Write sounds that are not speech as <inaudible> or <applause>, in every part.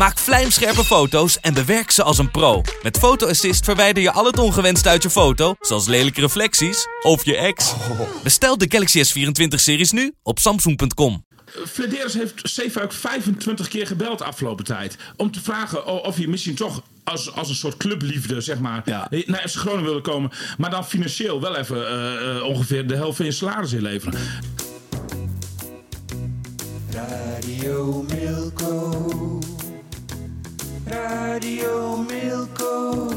Maak vlijmscherpe foto's en bewerk ze als een pro. Met Photo Assist verwijder je al het ongewenst uit je foto, zoals lelijke reflecties of je ex. Bestel de Galaxy S24-series nu op samsung.com. Flederis heeft Zeefuik 25 keer gebeld de afgelopen tijd. Om te vragen of je misschien toch als, als een soort clubliefde, zeg maar, naar FC Groningen wilde komen. Maar dan financieel wel even eh, eh, ongeveer de helft van je salaris inleveren. Radio Milko. Radio Milko.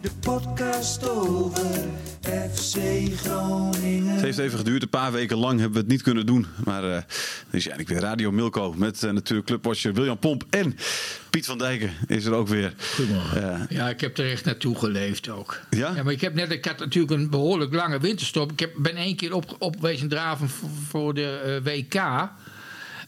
De podcast over FC Groningen. Het heeft even geduurd. Een paar weken lang hebben we het niet kunnen doen. Maar eh er is eigenlijk weer Radio Milko. Met eh, natuurlijk clubwatcher William Pomp. En Piet van Dijken is er ook weer. Goedemorgen. Ja, ik heb er echt naartoe geleefd ook. Ja? maar ik heb net, ik had natuurlijk een behoorlijk lange winterstop. Ik heb, ben één keer op, op wezen draven voor, de eh, WK.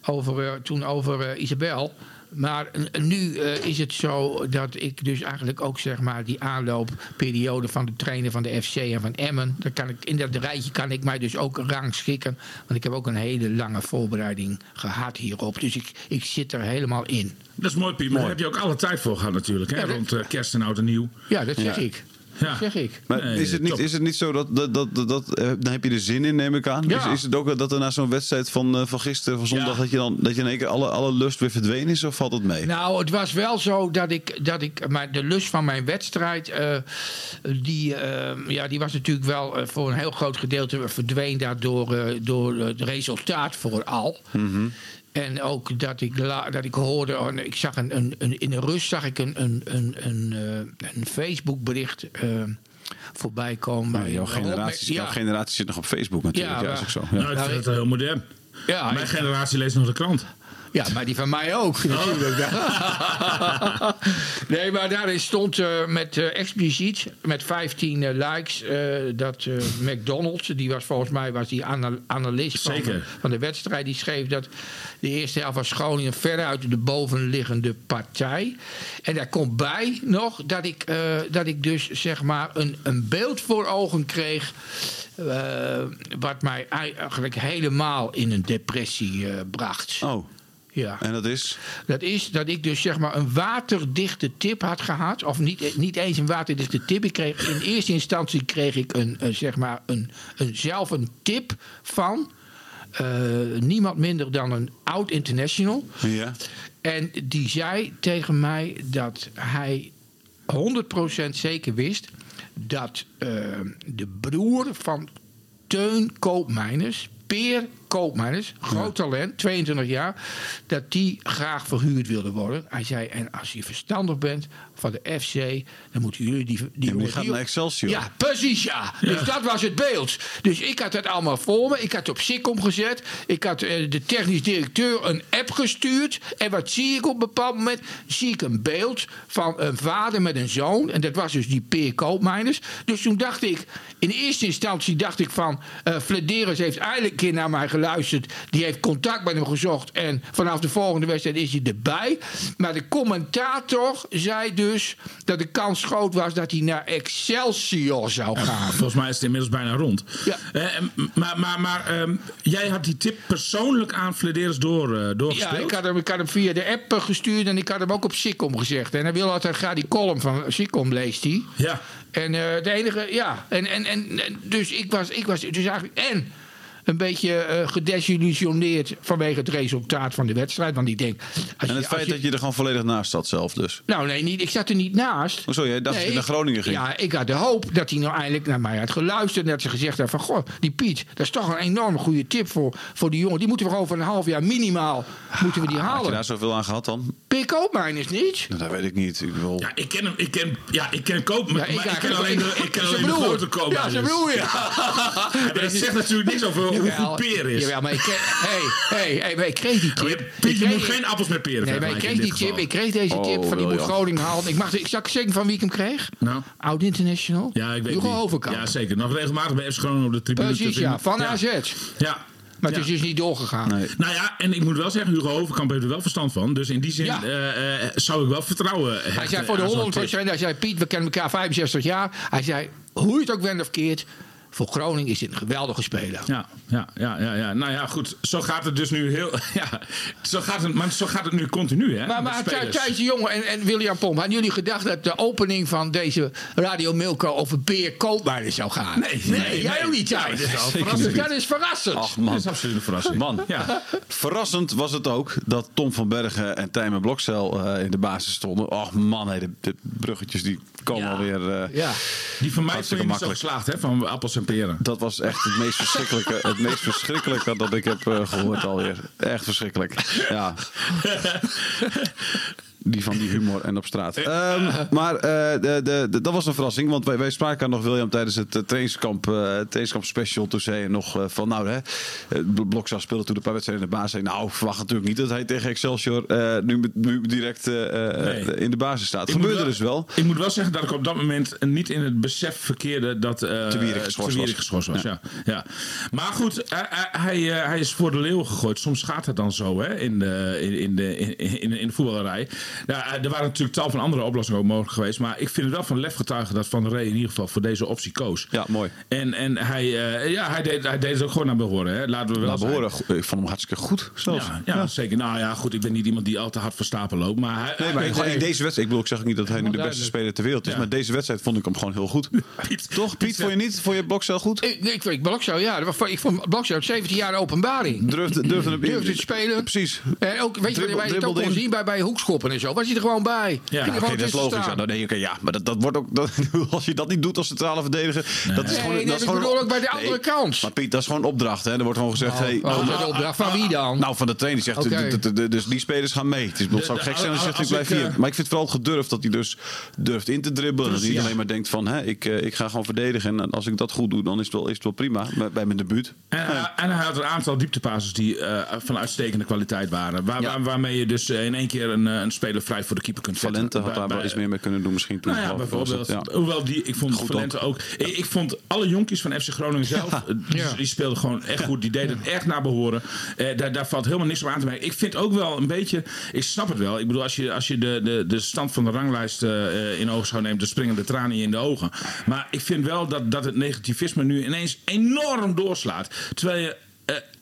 Over, eh, toen over eh, Isabel. Maar nu eh, is het zo dat ik dus eigenlijk ook zeg maar die aanloopperiode van de trainer van de FC en van Emmen. Dan kan ik, in dat rijtje kan ik mij dus ook rangschikken. Want ik heb ook een hele lange voorbereiding gehad hierop. Dus ik, ik zit er helemaal in. Dat is mooi, Piet. Maar daar heb je ook alle tijd voor gehad natuurlijk. Hè? Ja, dat- Rond eh, kerst en oud en nieuw. Ja, dat zeg Ja. ik. Ja. Dat zeg ik. Maar Nee, is, het niet, top. is het niet zo dat, dat, dat, dat, dat, eh, dan heb je er zin in, neem ik aan? Ja. Is, is het ook dat er na zo'n wedstrijd van, eh, van gisteren, van zondag, Ja. dat je dan dat je in één keer alle, alle lust weer verdwenen is? Of valt het mee? Nou, het was wel zo dat ik, dat ik maar de lust van mijn wedstrijd, eh, die, ja, die was natuurlijk wel voor een heel groot gedeelte verdween daardoor eh, door het resultaat vooral. En ook dat ik, la- dat ik hoorde, oh, ik zag een, een, een- in de rust zag ik een, een, een, een, eh, een Facebook bericht eh, voorbij komen. Maar jouw generatie, jouw generatie zit nog op Facebook natuurlijk. Ja, Ja, maar- is ook zo. Nou, Ja. ik vind het heel modern. Ja, Mijn generatie leest nog de krant. Ja, maar die van mij ook. Natuurlijk. <laughs> nee, maar daarin stond eh, met eh, expliciet, met 15 eh, likes, dat McDonald's, die was volgens mij was die ana- analist van, Zeker. van de wedstrijd, die schreef dat de eerste helft van Groningen veruit de bovenliggende partij. En daar komt bij nog dat ik, dat ik dus zeg maar een, een beeld voor ogen kreeg. wat mij eigenlijk helemaal in een depressie bracht. Oh, Ja. en dat is? Dat is dat ik dus zeg maar een waterdichte tip had gehad. Of niet, niet eens een waterdichte tip. Ik kreeg, in eerste instantie kreeg ik een, een, zeg maar een, een, zelf een tip van eh, niemand minder dan een oud international. Ja. En die zei tegen mij dat hij 100% zeker wist dat eh, de broer van Teun Koopmeiners, Peer Koopmeiners, groot talent, 22 jaar, dat die graag verhuurd wilde worden. Hij zei, en als je verstandig bent van de FC, dan moeten jullie die... die, Ja, die gaat naar Excelsior. Ja, precies ja. Dus dat was het beeld. Dus ik had het allemaal voor me. Ik had het op Sikkom gezet. Ik had eh, de technisch directeur een app gestuurd. En wat zie ik op een bepaald moment? Zie ik een beeld van een vader met een zoon. En dat was dus die Peer Koopmeiners. Dus toen dacht ik, in eerste instantie dacht ik van... Flederis heeft eindelijk een keer naar mij geluisterd. Die heeft contact met hem gezocht. En vanaf de volgende wedstrijd is hij erbij. Maar de commentator zei dus dat de kans groot was dat hij naar Excelsior zou gaan. Volgens mij is het inmiddels bijna rond. Ja. Eh, maar maar, maar ehm, jij had die tip persoonlijk aan Flederis door, eh, doorgespeeld? Ja, ik had, hem, ik had hem via de app eh, gestuurd en ik had hem ook op Sikkom gezegd. En hij wil altijd graag die column van Sikkom leest hij. Ja. En de enige, ja. En, en, en dus ik was, ik was dus eigenlijk. En een beetje eh, gedesillusioneerd vanwege het resultaat van de wedstrijd. Want ik denk. Als En het je- als feit dat je er gewoon volledig naast zat zelf dus. Nou, nee, niet, ik zat er niet naast. Hoezo, jij dacht dat je naar Groningen ging? Ja, ik had de hoop dat hij nou eindelijk naar mij had geluisterd. En dat ze gezegd had van... Goh, die Piet, dat is toch een enorm goede tip voor, voor die jongen. Die moeten we gewoon voor een half jaar minimaal moeten we die Had je halen. daar zoveel aan gehad dan? Peer Koopmijn is niet. Nou, dat weet ik niet. Ik wil... Ja, ik ken hem. Ik ken, ja, ik ken Koop, maar, Ja, maar ik, ken alleen de, ik ken alleen de grote Koop. Ja, broer, <laughs> ja. maar dat zegt natuurlijk niks over hoe Jawel. goed peer is. Jawel, maar ik kreeg, hey, hey, hey, maar ik kreeg die tip. Piet, Ik je moet geen appels met peren Nee, maar ik kreeg die geval. Ik kreeg deze Oh, tip van die moet. Groningen halen. Ik mag, ik zeggen van wie ik hem kreeg? Nou? Oud International. Ja, ik weet Hugo. Overkamp. Ja, zeker. Nog regelmatig bij FC Groningen op de tribune. te Precies, ja. Van ja. AZ. Ja. Maar het Ja. is dus niet doorgegaan. Nee. Nou ja, en ik moet wel zeggen, Hugo Overkamp heeft er wel verstand van. Dus in die zin Ja. eh, eh, zou ik wel vertrouwen Hij hechten zei voor de aan zo'n 100 tip. Hij zei, Piet, we kennen elkaar 65 jaar. Hij zei, hoe je het ook wendt of keert... voor Groningen is dit een geweldige speler. Ja, ja, ja, ja, ja. Nou ja, goed. Zo gaat het dus nu heel. <laughs> Ja, zo gaat het, maar zo gaat het nu continu, hè? Maar, maar. Thijs de Jonge en, en William Pomp, hadden jullie gedacht dat de opening van deze Radio Milko over Peer Koopmeijer zou gaan? Nee, nee, jij nee. ook niet, Thijs. dat is Dus verrassend. dat is verrassend. Ach Dat man. is absoluut een verrassing. Man. Ja. Verrassend was het ook dat Tom van Bergen en Tijmen Blokcel eh, in de basis stonden. Och man, hey, de, de bruggetjes die komen Ja. alweer... eh, ja. Die van mij niet zo makkelijk. geslaagd, hè? Van appels en Dat was echt het meest verschrikkelijke, het meest verschrikkelijke dat ik heb eh, gehoord alweer. Echt verschrikkelijk. Ja. <laughs> Die van die humor en op straat. <laughs> Ehm, maar eh, de, de, de- dat was een verrassing. Want wij, wij spraken aan nog William tijdens het eh, trainingskamp, eh, trainingskamp special. Toen zei hij nog van nou hè. Blokzaal speelde toen een paar wedstrijden in de basis. Zei, nou verwacht natuurlijk niet dat hij tegen Excelsior nu, nu direct Nee. in de basis staat. Gebeurde dus wel. Ik moet wel zeggen dat ik op dat moment niet in het besef verkeerde dat uh, Te Wierik geschorst was. geschorst was. Ja. Ja. Maar goed, hij, hij, is voor de leeuw gegooid. Soms gaat het dan zo hè, in, de, in, de, in, in, in de voetballerij. Ja, er waren natuurlijk tal van andere oplossingen ook mogelijk geweest. Maar ik vind het wel van lef getuigen dat Van der Rey in ieder geval voor deze optie koos. Ja, mooi. En, en hij, eh, ja, hij, deed, hij deed het ook gewoon naar behoren. Hè. Laten we wel Nou, zijn. behoren, ik vond hem hartstikke goed zelfs. Ja, ja, zeker. Nou ja, goed. Ik ben niet iemand die al te hard voor stapel loopt. Maar hij, Nee, maar gewoon in deze wedstrijd, ik bedoel, ik zeg ook niet dat hij nu de beste duidelijk. speler ter wereld is, Ja. maar deze wedstrijd vond ik hem gewoon heel goed. <laughs> Piet, Toch, Piet, vond je niet? Vond je Blokcel goed? Ik, ik vind Blokzo, ja. dat was- Ik vond Blokzo 17 jaar openbaring. Durfde, durfde Durfde te spelen. Precies. En ook, weet je waar je het ook kon zien bij, bij hoekschoppen en zo? Was hij er gewoon bij? Oké, gewoon dat is logisch. Ja, staan. nou, nee, oké, ja, maar dat, dat wordt ook, dat, <laughs> als je dat niet doet als centrale verdediger, dat is gewoon, nee, dat is gewoon bedoel ook bij de andere kant. Maar Piet, dat is gewoon opdracht. Hè. Er wordt gewoon gezegd, hey, Oh, nou, de opdracht van wie dan? nou, van de trainer zegt, dus die spelers gaan mee. Het is, het zou De- gek zijn als je zegt, ik blijf hier. eh, Maar ik vind het vooral gedurfd dat hij dus durft in te dribbelen. Dat hij niet alleen maar denkt van, hè, ik, eh, ik ga gewoon verdedigen. En als ik dat goed doe, dan is het wel, is het wel prima. Bij- mijn debuut. En, hij- en hij had een aantal dieptepases die eh, van uitstekende kwaliteit waren. Waar, Ja. waar- waarmee je dus eh, in één keer een, eh, een speler vrij voor de keeper kunt zetten. Valente had Bij- daar wel iets meer mee kunnen doen misschien toen. Nou ja, bijvoorbeeld. het, ja. Hoewel die, ik vond Goed Valente ook. Ik, ik vond alle jonkies van FC Groningen zelf. eh, die, Ja. die speelden gewoon echt goed. Die deden het echt naar behoren. Eh, daar, daar valt helemaal niks op aan te merken. Ik vind ook wel een beetje. Ik snap het wel. Ik bedoel, als je, als je de, de, de stand van de ranglijst eh, in oogschouw neemt, dan springen de tranen je in de ogen. Maar ik vind wel dat, dat het negativisme nu ineens enorm doorslaat. Terwijl je.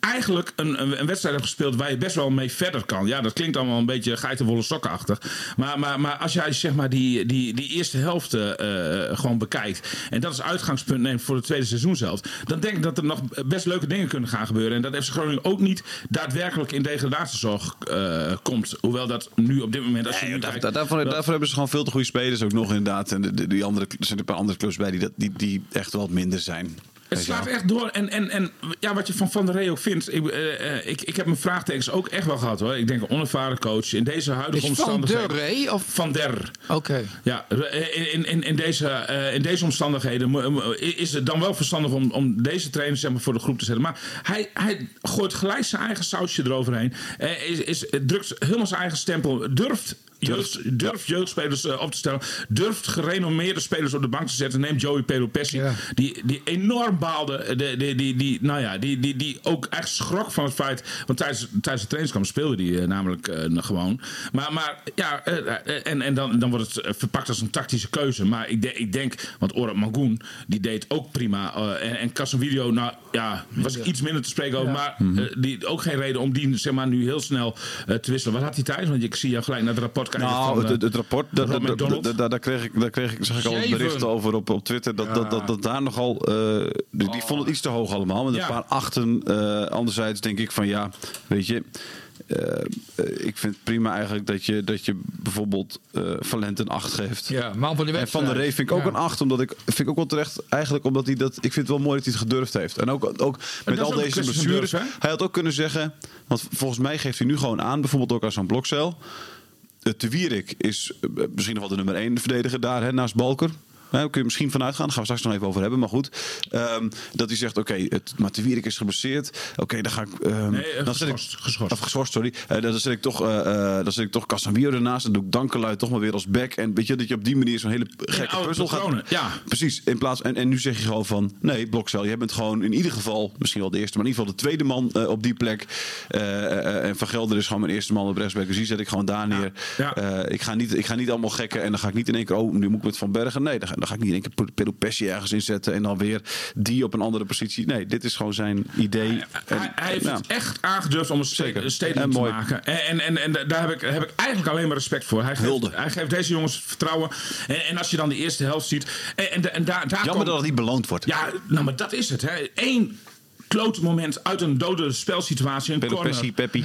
Eigenlijk een, een, een wedstrijd hebt gespeeld waar je best wel mee verder kan. Ja, dat klinkt allemaal een beetje geitenwolle sokkenachtig. Maar, maar, maar als jij zeg maar die, die, die eerste helft eh, eh, gewoon bekijkt. En dat als uitgangspunt neemt voor het tweede seizoen zelf. Dan denk ik dat er nog best leuke dingen kunnen gaan gebeuren. En dat FC Groningen ook niet daadwerkelijk in degradatiezorg eh, komt. Hoewel dat nu op dit moment... Als je nu Ja, daar- kijkt, daar- daarvoor, dat- daarvoor hebben ze gewoon veel te goede spelers ook nog inderdaad. En de, de- die andere, er zijn een paar andere clubs bij die, dat, die, die echt wel wat minder zijn. Het slaat echt door. En, en, en ja, wat je van Van der Rey ook vindt. Ik, eh, eh, ik, ik heb mijn vraagtekens ook echt wel gehad hoor. Ik denk een onervaren coach in deze huidige Is Van omstandigheden. der Rey of... Van der. Oké. Ja, in, in, in, in, deze, eh, in deze omstandigheden is het dan wel verstandig om, om deze trainer zeg maar, voor de groep te zetten. Maar hij, hij gooit gelijk zijn eigen sausje eroverheen. Eh, is, is, drukt helemaal zijn eigen stempel. Durft. Jeugd, durft jeugdspelers eh, op te stellen. Durft gerenommeerde spelers op de bank te zetten. Neem Joey Pelopessi. Ja. Die, die enorm baalde. Die, die, die, die, nou ja, die, die, die ook echt schrok van het feit. Want tijdens, tijdens de trainingskamp speelde die eh, namelijk eh, gewoon. Maar, maar ja, eh, eh, en, en dan, dan wordt het eh, verpakt als een tactische keuze. Maar ik, de- ik denk, want Orad Mangoen, die deed ook prima. eh, en en Casemiro, nou ja, was iets minder te spreken over. Maar eh, die, ook geen reden om die zeg maar, nu heel snel eh, te wisselen. Wat had hij thuis? Want ik zie jou gelijk naar het rapport Nou, van, het, eh, het, rapport, dat, dat, dat, daar, kreeg ik, daar kreeg ik, zag ik al een Zeven. bericht over op, op Twitter. Dat, dat, dat, dat daar nogal. eh die, die vond het iets te hoog allemaal. Met een paar achten. eh anderzijds denk ik van ja, weet je. ik vind het prima eigenlijk dat je, dat je bijvoorbeeld eh Valent een 8 geeft. Ja, man van de En. Van der Ree vind ik ook Ja. een 8, omdat ik vind ik ook wel terecht eigenlijk omdat hij dat ik vind het wel mooi dat hij het gedurfd heeft. En ook, ook met al deze blessures. hij had ook kunnen zeggen, want volgens mij geeft hij nu gewoon aan, bijvoorbeeld ook als zo'n blokcel. Te Wierik is eh, misschien nog wel de nummer 1 verdediger daar, hè, naast Balker. Daar kun je misschien vanuit gaan. Daar gaan we straks nog even over hebben. Maar goed, ehm, dat hij zegt: Oké, het maar Te Wierik is geblesseerd. Oké, dan ga ik. ehm, Nee, eh, dan zet ik- geschorst, geschorst. Of geschorst, sorry. Eh, dan zet ik toch, eh, dan zet ik toch Casemiro ernaast. Dan doe ik Dankelui toch maar weer als back. En weet je dat je op die manier zo'n hele gekke oude puzzel gaat. ja. Precies. In plaats, en, en nu zeg je gewoon van: nee, Blokcel, jij bent gewoon in ieder geval, misschien wel de eerste, maar in ieder geval de tweede man op die plek. En Van Gelder is gewoon mijn eerste man op rechtsback. Dus die zet ik gewoon daar neer. Ja. Ik, ga niet, ik ga niet allemaal gekken en dan ga ik niet in één keer, oh, nu moet ik met Van Bergen. Nee, dan dan ga ik niet in één keer ergens inzetten en dan weer die op een andere positie. Nee, dit is gewoon zijn idee. En- Hij, hij heeft het echt aangedurfd om een Zeker. statement En te mooi. maken. En, en, en, en daar heb ik, heb ik eigenlijk alleen maar respect voor. Hij geeft, hij geeft deze jongens vertrouwen. En, en als je dan de eerste helft ziet. En, en, en daar, daar Jammer komt- dat het niet beloond wordt. Ja, nou, maar dat is het. Hè. Eén klote moment uit een dode spelsituatie. Een corner. Peppi.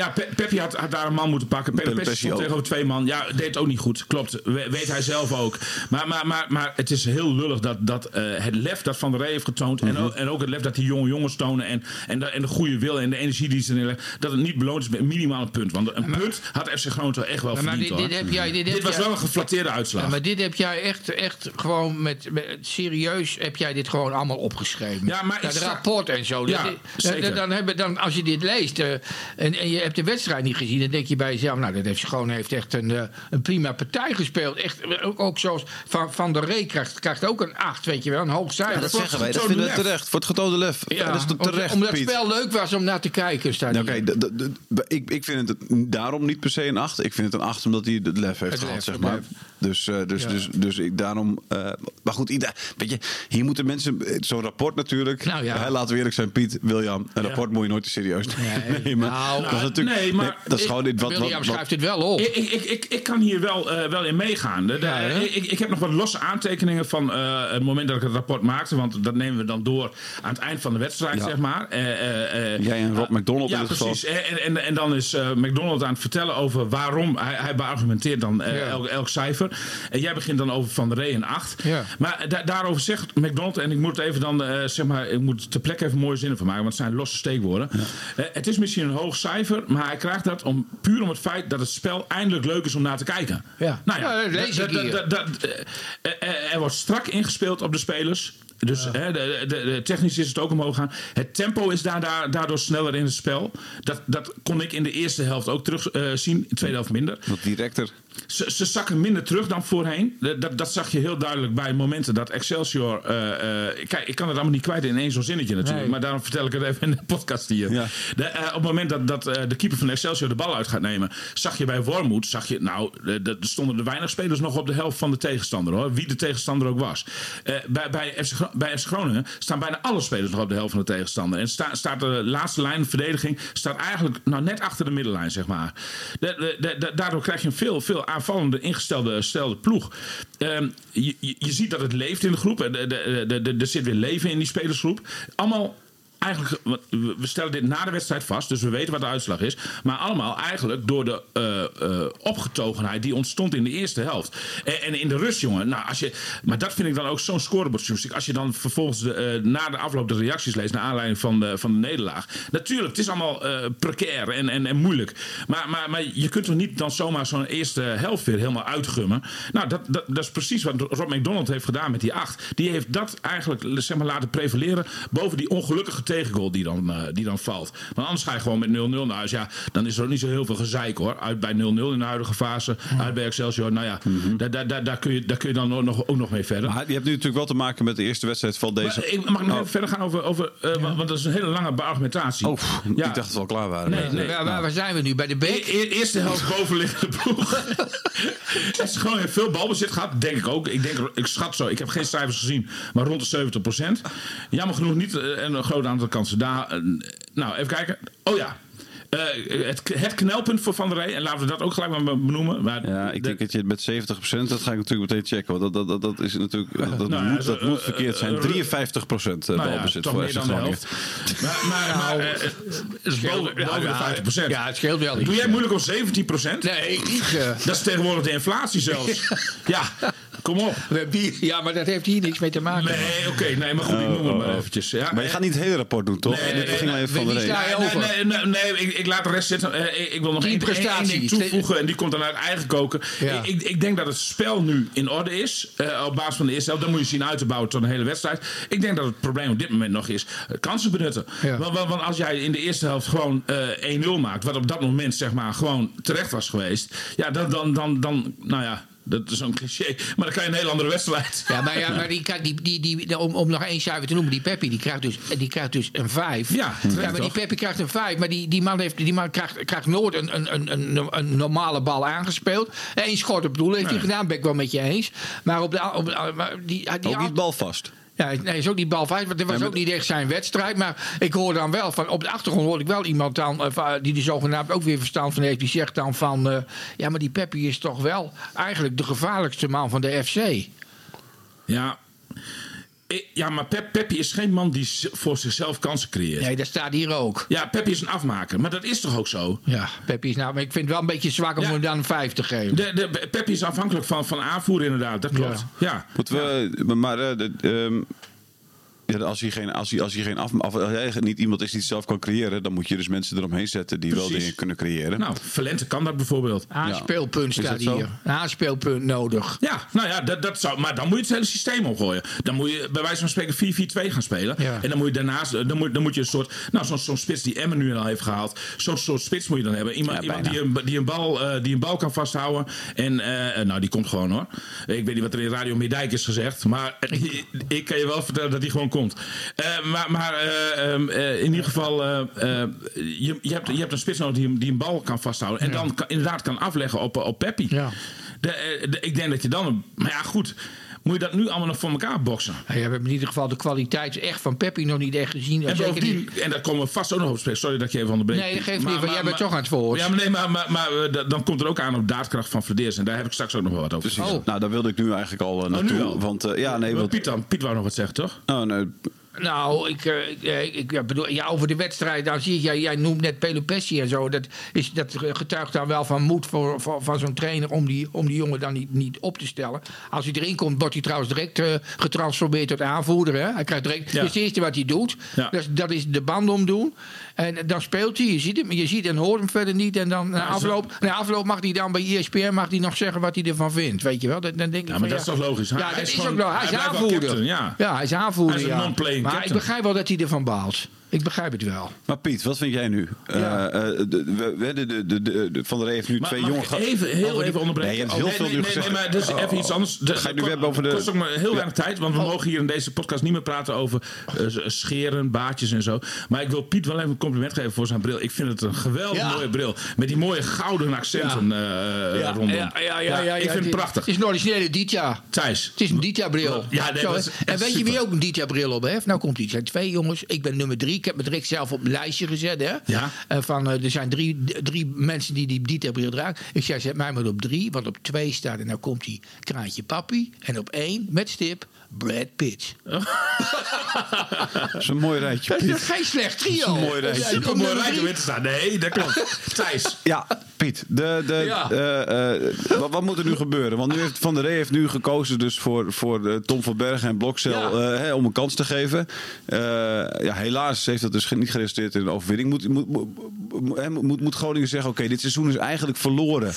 Ja, Pe Peppi had, had daar een man moeten pakken. Stond ook. tegenover twee man. Ja, deed het ook niet goed. Klopt. We- weet hij zelf ook. Maar, maar, maar, maar het is heel lullig dat, dat eh, het lef dat Van der Rey heeft getoond. en, Mhm. ook, en ook het lef dat die jonge jongens tonen. En, en, de, en de goede wil en de energie die ze erin leggen. Dat het niet beloond is met minimaal een punt. Want een punt had FC Groningen toch echt wel Maar verdiend dit, heb jij... Dit, heb was jij- wel een geflatteerde uitslag. Ja, maar dit heb jij echt, echt gewoon met, met- serieus heb jij dit gewoon allemaal opgeschreven. Ja, maar het rapport en zo. Ja, Dat- zeker. Dan, dan hebben, dan, als je dit leest eh, en, en je hebt de wedstrijd niet gezien, dan denk je bij jezelf, nou, dat heeft gewoon heeft echt een, eh, een prima partij gespeeld. Echt, eh, ook, ook zoals Van, van der Rey krijgt, krijgt ook een 8, weet je wel, een hoog cijfer. Dat zeggen wij. Dat vinden we terecht. Voor het getoonde lef. Ja, dat is toch terecht, omdat het spel leuk was om naar te kijken. Oké, d- ik, ik vind het daarom niet per se een 8. Ik vind het een 8 omdat hij het lef heeft Het gehad, lef, zeg maar. Dus, eh, dus, Ja. dus, dus ik daarom. maar goed, ieder, weet je, hier moeten mensen. Zo'n rapport natuurlijk. Nou ja. Laten we eerlijk zijn, Piet, William. Een rapport moet je nooit te serieus <laughs> nemen. Nou, dat is natuurlijk. nee, maar dat is ik- gewoon dit wat. William wat- schrijft het wel op. Ik, ik, ik, ik, ik kan hier wel, eh, wel in meegaan. De- de- Ja, hè? ik, ik heb nog wat losse aantekeningen van eh, het moment dat ik het rapport maakte. Want dat nemen we dan door aan het eind van de wedstrijd, Ja. zeg maar. Eh, eh, eh, Jij en Rob McDonald ja, in dit geval. precies. En, en, en dan is eh, McDonald aan het vertellen over waarom. Hij, hij beargumenteert dan Ja. elk, elk cijfer. En jij begint dan over Van der Rey een 8. Ja. Maar da- daarover zegt McDonald, en ik moet het even dan, eh, zeg maar, ik moet ter plekke even mooie zinnen van maken, want het zijn losse steekwoorden. Eh, het is misschien een hoog cijfer, maar hij krijgt dat om, puur om het feit dat het spel eindelijk leuk is om naar te kijken. Ja. Nou ja, Ja, dat lees da- ik da- hier. da- da- er wordt strak ingespeeld op de spelers. Dus hè, de, de, de- technisch is het ook omhoog gaan. Het tempo is daar, daar, daardoor sneller in het spel. Dat, dat kon ik in de eerste helft ook terug eh, zien. In de tweede helft minder. Wat directer. Ze, ze zakken minder terug dan voorheen. Dat, dat, zag je heel duidelijk bij momenten dat Excelsior. eh, eh, kijk, ik kan het allemaal niet kwijt in één zo'n zinnetje natuurlijk. Nee. Maar daarom vertel ik het even in de podcast hier. Ja. De, eh, op het moment dat, dat de keeper van Excelsior de bal uit gaat nemen. zag je bij Wormoed. Zag je, nou, er stonden er weinig spelers nog op de helft van de tegenstander hoor. Wie de tegenstander ook was. Bij, bij, FC, bij FC Groningen staan bijna alle spelers nog op de helft van de tegenstander. En sta, staat de laatste lijn verdediging. staat eigenlijk nou, net achter de middenlijn zeg maar. De- de- daardoor krijg je een veel, aanvallende ingestelde stelde ploeg. Ehm, je, je, ziet dat het leeft in de groep. Er, er- er zit weer leven in die spelersgroep. Allemaal eigenlijk, we stellen dit na de wedstrijd vast, dus we weten wat de uitslag is. Maar allemaal eigenlijk door de eh, eh, opgetogenheid die ontstond in de eerste helft. En, en in de rust, jongen. Nou, als je, maar dat vind ik dan ook zo'n scorebordjournalistiek. Als je dan vervolgens eh, na de afloop de reacties leest, naar aanleiding van de, van de nederlaag. Natuurlijk, het is allemaal precair en, en, en moeilijk. Maar, maar, maar je kunt toch niet dan zomaar zo'n eerste helft weer helemaal uitgummen. Nou, dat, dat, dat is precies wat Rob McDonald heeft gedaan met die acht. Die heeft dat eigenlijk zeg maar, laten prevaleren boven die ongelukkige tegengoal die dan, eh, die dan valt. Want anders ga je gewoon met 0-0 naar huis. Ja, dan is er ook niet zo heel veel gezeik hoor. Uit bij 0-0 in de huidige fase. Uit bij Excelsior. Nou ja, daar, daar, daar, daar, kun je, daar kun je dan ook nog, ook nog mee verder. Maar je hebt nu natuurlijk wel te maken met de eerste wedstrijd van deze. Maar ik mag nog Oh. even verder gaan over. over eh, want, want dat is een hele lange argumentatie. Oh, ik dacht dat we al klaar waren. Nee, nee. Waar, waar- waar zijn we nu? Bij de E- Beek? e- eerste helft bovenliggende ploeg. Het <laughs> is gewoon heeft veel balbezit gehad, denk ik ook. Ik, denk, ik schat zo, ik heb geen cijfers gezien, maar rond de 70% Jammer genoeg niet eh, een groot aantal kansen. Daar, eh, nou, even kijken. Oh ja. Eh, het, het knelpunt voor Van der Rey, en laten we dat ook gelijk maar benoemen. Maar Ja, ik denk dat je met 70%, dat ga ik natuurlijk meteen checken. Want dat, dat, dat, dat is natuurlijk, dat, <laughs> Nou ja, moet, zo, dat moet eh, verkeerd zijn. eh, 53% nou ja, balbezit toch voor meer FC dan de Groningen. helft. Maar, maar, maar eh, het is boven, boven de 50 procent. Ja, het scheelt wel. Doe jij moeilijk om 17 procent? Nee, niet. Dat is tegenwoordig de inflatie zelfs. <laughs> ja, kom op. hier- ja, maar dat heeft hier niks mee te maken. Nee, oké, nee, maar goed, ik noem het maar eventjes. Ja, Maar je gaat niet het hele rapport doen, toch? Nee, Dit nee, ging nee, van de je Nee, nee, nee, nee, ik, ik laat de rest zitten. Eh, ik, ik wil nog één, prestatie. toevoegen en die komt dan uit eigen koken. Ja. Ik, ik, ik denk dat het spel nu in orde is. eh, op basis van de eerste helft. Dan moet je zien uit te bouwen tot een hele wedstrijd. Ik denk dat het probleem op dit moment nog is eh, kansen benutten. Ja. Want, want, want als jij in de eerste helft gewoon eh 1-0 maakt. Wat op dat moment zeg maar gewoon terecht was geweest. Ja, dan, dan, dan, dan nou ja. Dat is zo'n cliché. Maar dan kan je een hele andere wedstrijd. Ja, maar, ja, maar die, die, die, die, om, om nog één cijfer te noemen, die Peppi die krijgt dus, die krijgt dus een 5. Ja, maar die? Peppi krijgt een 5. Maar die, die man, heeft, die man krijgt, krijgt nooit een, een, een, een, een normale bal aangespeeld. Eén schot op doel heeft hij gedaan, ben ik wel met je eens. Maar op de, op, die, die, Ook niet balvast. Ja, nee, is ook niet balvast, want het was Ja, ook niet echt zijn wedstrijd. Maar ik hoor dan wel van, op de achtergrond hoor ik wel iemand dan, eh, die er zogenaamd ook weer verstand van heeft. Die zegt dan van, eh, ja, maar die Peppi is toch wel eigenlijk de gevaarlijkste man van de FC. Ja. Ja, maar Pep, Peppi is geen man die voor zichzelf kansen creëert. Nee, dat staat hier ook. Ja, Peppi is een afmaker. Maar dat is toch ook zo? Ja, Peppi is nou, maar ik vind het wel een beetje zwak om Ja. hem dan een 5 te geven. De, de, Peppi is afhankelijk van, van aanvoer inderdaad. Dat klopt. Ja. Moeten we, maar eh, de, ehm, ja, als hij geen, als hij, als hij geen af, af- als hij niet iemand is die het zelf kan creëren, dan moet je dus mensen eromheen zetten die wel dingen kunnen creëren. Nou, Valente kan dat bijvoorbeeld. Aanspeelpunt Is staat hier. Een aanspeelpunt nodig. Ja, nou ja, dat, dat zou, maar dan moet je het hele systeem omgooien. Dan moet je bij wijze van spreken 4-4-2 gaan spelen. Ja. En dan moet je daarnaast, dan moet, dan moet je een soort, nou zo'n zo'n spits die Emmen nu al heeft gehaald. Zo'n soort spits moet je dan hebben. Iemand, Ja, iemand die, een, die, een bal, eh, die een bal kan vasthouden. En eh, nou, die komt gewoon hoor. Ik weet niet wat er in Radio Meerdijk is gezegd. Maar ik, <laughs> ik kan je wel vertellen dat die gewoon komt. Eh, maar maar eh, ehm, eh, in ieder geval, je, je, hebt, je hebt een spits nodig die, een- die een bal kan vasthouden. En dan kan, inderdaad kan afleggen op, op Peppi. Ja. De, de- ik denk dat je dan. Maar ja, goed. Moet je dat nu allemaal nog voor elkaar boksen? Ja, we hebben in ieder geval de kwaliteit echt van Peppi nog niet echt gezien. En Zeker niet- en daar komen we vast ook nog op te spreken. Sorry dat je even onderbreek. Nee, dat geeft Maar- niet, want jij bent toch aan het woord. Ja, maar nee, maar, maar, maar eh, da- dan komt er ook aan op daadkracht van Verdeers. En daar heb ik straks ook nog wel wat over. Precies. Oh. Nou, daar wilde ik nu eigenlijk al eh, naartoe. nu al? Want eh, ja, nee, want, Piet dan. Piet wou nog wat zeggen, toch? oh, nee, Nou, ik, eh, ik, ik ja, bedoel, ja, over de wedstrijd, dan zie je, jij, jij noemt net Pelopessi en zo. Dat, is, dat getuigt dan wel van moed voor, voor- van zo'n trainer om die, om die jongen dan niet, niet op te stellen. Als hij erin komt, wordt hij trouwens direct eh, getransformeerd tot aanvoerder. Hè? Hij krijgt direct, Ja. Dat is het eerste wat hij doet. Ja. Dat, is, dat is de band omdoen. En dan speelt hij, je ziet hem, je ziet en hoort hem verder niet. En dan na afloop, na afloop mag hij dan bij ESPN mag hij nog zeggen wat hij ervan vindt. Weet je wel? Dat, dan denk ik Ja, van, maar dat is toch logisch? Hij- Ja, hij dat is ook wel. Hij hij is aanvoerder. captain, ja. hij is aanvoerder. Hij is een ja. Maar ik begrijp wel dat hij ervan baalt. Ik begrijp het wel. Maar Piet, wat vind jij nu? Ja. Eh, eh, de, de, de, de, Van der heeft nu Maar twee mag jonge ik ga- even, heel even onderbreken. Nee, je hebt Oh, heel nee, veel nee, nu nee, gezegd. Nee, maar dat is even iets anders. De- Ga je nu hebben over de- kost ook maar heel weinig tijd, want we mogen hier in deze podcast niet meer praten over eh, scheren, baardjes en zo. Maar ik wil Piet wel even een compliment geven voor zijn bril. Ik vind het een geweldig Ja. mooie bril. Met die mooie gouden accenten eh, rondom. ja, ja, ja, ja, ik vind het het- prachtig. Het is een originele Ditya. Thijs. Het is een Ditya-bril. Ja, nee, Zo, dat is hè. echt en weet je wie ook een Ditya-bril op heeft? Nou komt. Er zijn twee jongens. Ik ben nummer drie. Ik heb me direct zelf op een lijstje gezet. Hè? Ja. En van, eh, er zijn drie, drie mensen die die Ditya-bril dragen. Ik zei, zet mij maar op drie. Want op twee staat en nou komt hij Kraantje Papi. En op één, met stip, Brad Pitt. <laughs> Dat is een mooi rijtje, Dat is geen slecht trio? Dat is een mooi rijtje. Super mooi rijtje te staan. Nee, dat klopt. <laughs> Thijs. Ja, Piet, de, de, Ja. eh, eh, wat, wat moet er nu gebeuren? Want nu heeft Van der Rey heeft nu gekozen dus voor, voor eh, Tom van Bergen en Blokcel Ja. eh, om een kans te geven. Eh, ja, helaas heeft dat dus niet geresulteerd in een overwinning. Moet, moet, moet, hè, moet, moet Groningen zeggen, oké, dit seizoen is eigenlijk verloren.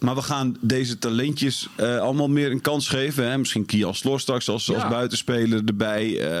Maar we gaan deze talentjes eh, allemaal meer een kans geven. Hè? Misschien Kian Sloor straks als, als Ja. buitenspeler erbij. Eh,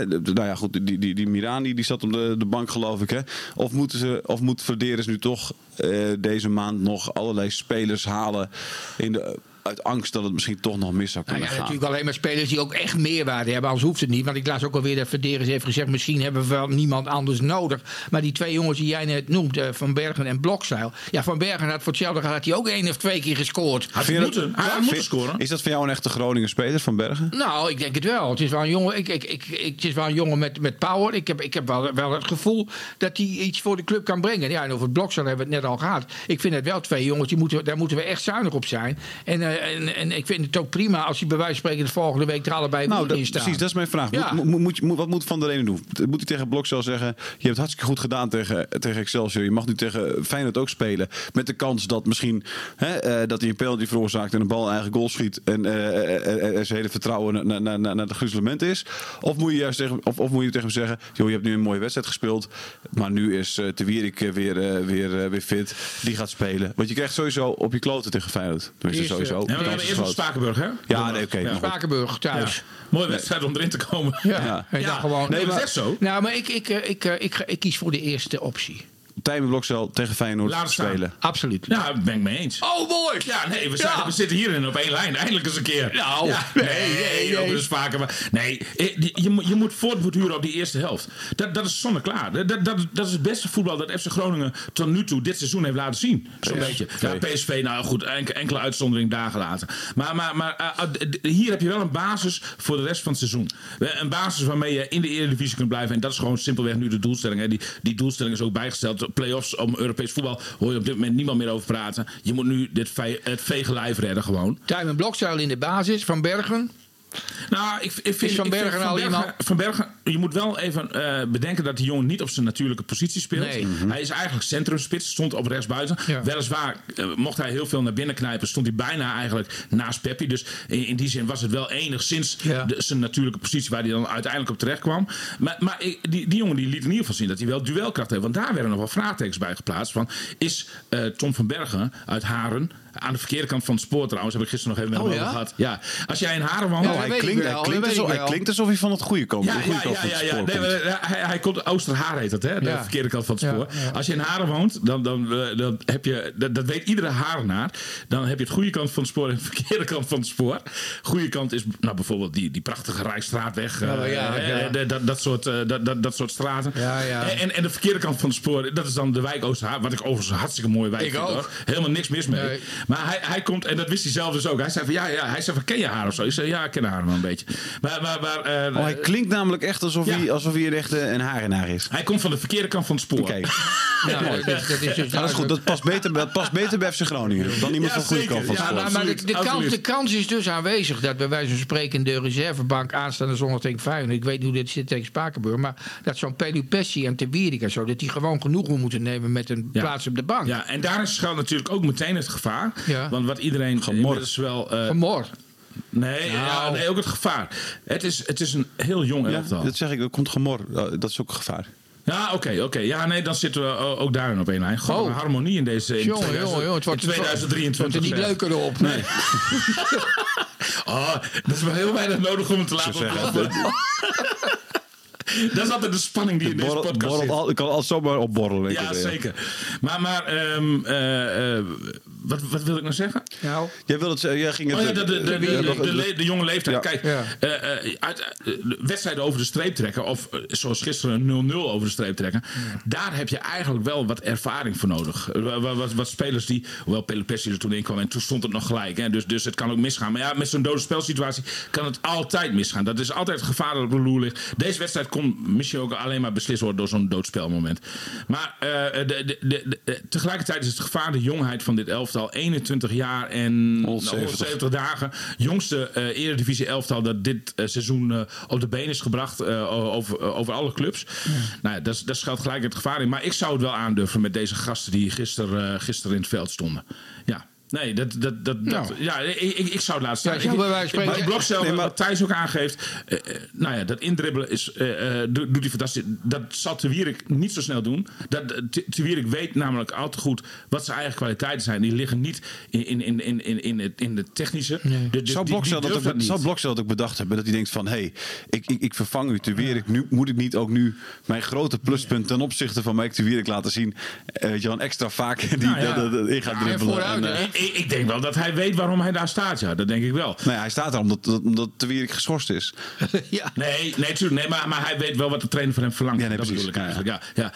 eh, de- nou ja, goed, die, die, die Mirani die zat op de, de bank geloof ik. Hè? Of, moeten ze, of moet Verderes nu toch eh, deze maand nog allerlei spelers halen in de uit angst dat het misschien toch nog mis zou Nou kunnen ja, gaan. natuurlijk alleen maar spelers die ook echt meerwaarde hebben. Anders hoeft het niet. Want ik las ook alweer dat Verderes heeft gezegd... misschien hebben we wel niemand anders nodig. Maar die twee jongens die jij net noemt, eh, Van Bergen en Blokstijl... Ja, Van Bergen had voor hetzelfde gehad hij ook één of twee keer gescoord. Had hij dat- moeten, scoren. Is dat voor jou een echte Groningen speler van Bergen? Nou, ik denk het wel. Het is wel een jongen, ik, ik, ik, ik- het is wel een jongen met, met power. Ik heb, ik heb wel, wel het gevoel dat hij iets voor de club kan brengen. Ja, en over het Blokstijl hebben we het net al gehad. Ik vind het wel twee jongens, die moeten, daar moeten we echt zuinig op zijn. En, eh, en, en ik vind het ook prima als hij bij wijze van spreken de volgende week er allebei Nou, weer in staan. precies, dat is mijn vraag. Ja. Moet, moet, moet, moet- wat moet Van der Ene doen? Moet hij tegen Blokcel zeggen... je hebt hartstikke goed gedaan tegen, tegen Excelsior. Je mag nu tegen Feyenoord ook spelen. Met de kans dat misschien hè, eh, dat hij een penalty veroorzaakt... en een bal eigen goal schiet... en eh, eh, eh, eh, zijn hele vertrouwen naar, naar, naar het gruzelement is. Of moet je juist tegen, of, of moet je tegen hem zeggen... joh, je hebt nu een mooie wedstrijd gespeeld... maar nu is uh, Te Wierik eh, weer, eh, weer, eh, weer fit. Die gaat spelen. Want je krijgt sowieso op je kloten tegen Feyenoord. Tenminste, Eerst, Ja, we hebben eerst groot. Spakenburg, hè? Ja, nee, oké. Ja. Spakenburg thuis. Ja. Mooie wedstrijd om erin te komen. Ja. Ja. Gewoon. Nee, maar dat is echt zo. Nou, maar ik, ik, eh, ik, eh, ik, ik kies voor de eerste optie. Tijmen Blokcel tegen Feyenoord Laat staan. spelen. Absoluut. Ja, daar ben ik mee eens. Oh, mooi! Ja, nee, we, zijn, Ja. we zitten hierin op één lijn. Eindelijk eens een keer. Nou, ja, nee, nee, nee, nee, vaker. Maar, nee, eh, je, moet- je moet voortborduren op die eerste helft. Dat, dat is zonneklaar. Dat, dat, dat, dat is het beste voetbal dat FC Groningen tot nu toe dit seizoen heeft laten zien. Zo'n beetje. Ja, PSV, nou goed, enke- enkele uitzondering daar gelaten. Maar, maar, maar eh, eh, hier heb je wel een basis voor de rest van het seizoen. Eh, Een basis waarmee je in de Eredivisie kunt blijven. En dat is gewoon simpelweg nu de doelstelling. Hè. Die, die doelstelling is ook bijgesteld. Play-offs om Europees voetbal hoor je op dit moment niemand meer over praten. Je moet nu dit het vege lijf redden gewoon. Tuin Blokstijl in de basis van Bergen. Nou, ik, ik vind Is Van ik vind Bergen Van al iemand- Van Bergen, je moet wel even eh, bedenken dat die jongen niet op zijn natuurlijke positie speelt. Nee. Mhm. Hij is eigenlijk centrumspits, stond op rechtsbuiten. Ja. Weliswaar eh, mocht hij heel veel naar binnen knijpen, stond hij bijna eigenlijk naast Peppi. Dus in, in die zin was het wel enigszins Ja. de, zijn natuurlijke positie waar hij dan uiteindelijk op terecht kwam. Maar, maar ik- die, die jongen die liet in ieder geval zien dat hij wel duelkracht heeft. Want daar werden nog wel vraagtekens bij geplaatst. Van, is eh, Tom van Bergen uit Haren, aan de verkeerde kant van het spoor trouwens, heb ik gisteren nog even met Oh, hem ja? over gehad. Ja, als jij in Haren woont... Oh, hij, klinkt, hij, klinkt alsof, hij klinkt alsof hij van het goede kant, Ja, de goede ja, kant ja, van ja, het spoor Nee, komt. maar, eh, hij, hij komt Oosterhaar heet dat, hè? De verkeerde kant van het spoor. Als je in Haren woont, dan, dan, eh, dan heb je, dat, dat weet iedere Harenaar. Dan heb je het goede kant van het spoor en de verkeerde kant van het spoor. Goede kant is nou, bijvoorbeeld die, die prachtige Rijksstraatweg. dat, dat, soort, dat, dat, dat soort straten. Ja, ja. En, en de verkeerde kant van het spoor, dat is dan de wijk Oosterhaar. Wat ik overigens een hartstikke mooie wijk Ik vind. ook. Helemaal niks mis mee. Nee. Maar hij, hij komt, en dat wist hij zelf dus ook. Hij zei van, ja, ja. Hij zei van, ken je haar of zo? Ik zei, ja, ik ken haar wel een beetje. Maar, maar, maar eh, Oh, hij klinkt namelijk echt alsof, Ja. hij, alsof hij een echte een harenaar is. hij komt van de verkeerde kant van het spoor. Oké, Nou, dat, is, dat is dus dat is goed. Dat past beter, dat past beter bij FC Groningen dan iemand Ja, van de goede kant van het Ja, spoor. Nou, maar de, de, kans, de kans is dus aanwezig dat bij wijze van spreken de reservebank aanstaande zondag tegen Feyenoord. Ik weet niet hoe dit zit tegen Spakenburg. Maar dat zo'n Pelupessi en Te Wierik en zo. Dat die gewoon genoegen moeten nemen met een Ja. plaats op de bank. Ja, en daar is schuilt natuurlijk ook meteen het gevaar. Ja. Want wat iedereen inmiddels wel... eh, Vanmorgen. nee, ja, Nou. nee, ook het gevaar. Het is, het is een heel jong Ja, elftal. dat zeg ik, dat komt gemor. Ja, Dat is ook een gevaar. Ja, oké, oké. Ja, nee, dan zitten we ook daarin op één lijn. God, Oh. een harmonie in deze in Jongen, 2000 jongen, jongen. Het wordt, in 2023. Het wordt er niet leuker op. Nee. <laughs> Oh, dat is wel heel weinig nodig om het te laten zeggen. <laughs> Dat is altijd de spanning die in deze Borrel, podcast borrelt zit. al, ik kan al zomaar opborrelen. Ja, zeker. Maar, maar ehm, eh, eh, wat, wat wil ik nou zeggen? Nou, Jij, wil het, zeggen, jij ging het... Oh ja, de, de, de, de, Ja, de, nog- de le- de jonge leeftijd. Ja. Kijk, Ja. eh, eh, uit, eh, de wedstrijden over de streep trekken, of zoals gisteren een 0-0 over de streep trekken, daar heb je eigenlijk wel wat ervaring voor nodig. Wa- wa- Wat, wat, spelers die, hoewel Pelopessi er toen in kwam en toen stond het nog gelijk, hè, dus, dus het kan ook misgaan. Maar ja, met zo'n dode spelsituatie kan het altijd misgaan. Dat is altijd het gevaar dat op de loer ligt. Deze wedstrijd kon misschien ook alleen maar beslist worden door zo'n doodspelmoment. Maar eh, de, de, de, de- tegelijkertijd is het gevaar de jongheid van dit elftal, 21 jaar en 170. 170 dagen. Jongste eh Eredivisie elftal dat dit eh, seizoen eh, op de been is gebracht eh, over, eh, over alle clubs. Nou, ja, dat, is- dat schuilt gelijk het gevaar in. Maar ik zou het wel aandurven met deze gasten die gisteren, eh, gisteren in het veld stonden. Ja. Nee, dat, dat, dat, dat- ja, ik, ik, ik zou het laten staan. Ja, ik ik, ik blokstel, Nee, maar- wat Thijs ook aangeeft. eh, eh, nou ja, dat indribbelen is, eh, eh, doet hij fantastisch. Dat zal Te Wierik niet zo snel doen. Dat, Te Te Wierik weet namelijk al te goed wat zijn eigen kwaliteiten zijn. Die liggen niet in, in, in, in, in, in, het, in de technische. Dus Zou Blokcel dat, ook- Blokcel dat bedacht hebben? Dat hij denkt van, hé, hey, ik, ik, ik vervang u te Wierik. Nu moet ik niet ook nu mijn grote pluspunt ten opzichte van Mike te Wierik laten zien. Weet je wel, extra vaak <laughs> die Nou ja. dat, dat, in gaat en dribbelen. En? Ik, ik denk wel dat hij weet waarom hij daar staat, ja. Dat denk ik wel. Nee, hij staat er omdat, dat- omdat de Wierik geschorst is. <laughs> ja. Nee, nee, tuurlijk, nee maar, maar hij weet wel wat de trainer van hem verlangt. Ja, nee, dat precies. bedoel ik eigenlijk. Ja, ja.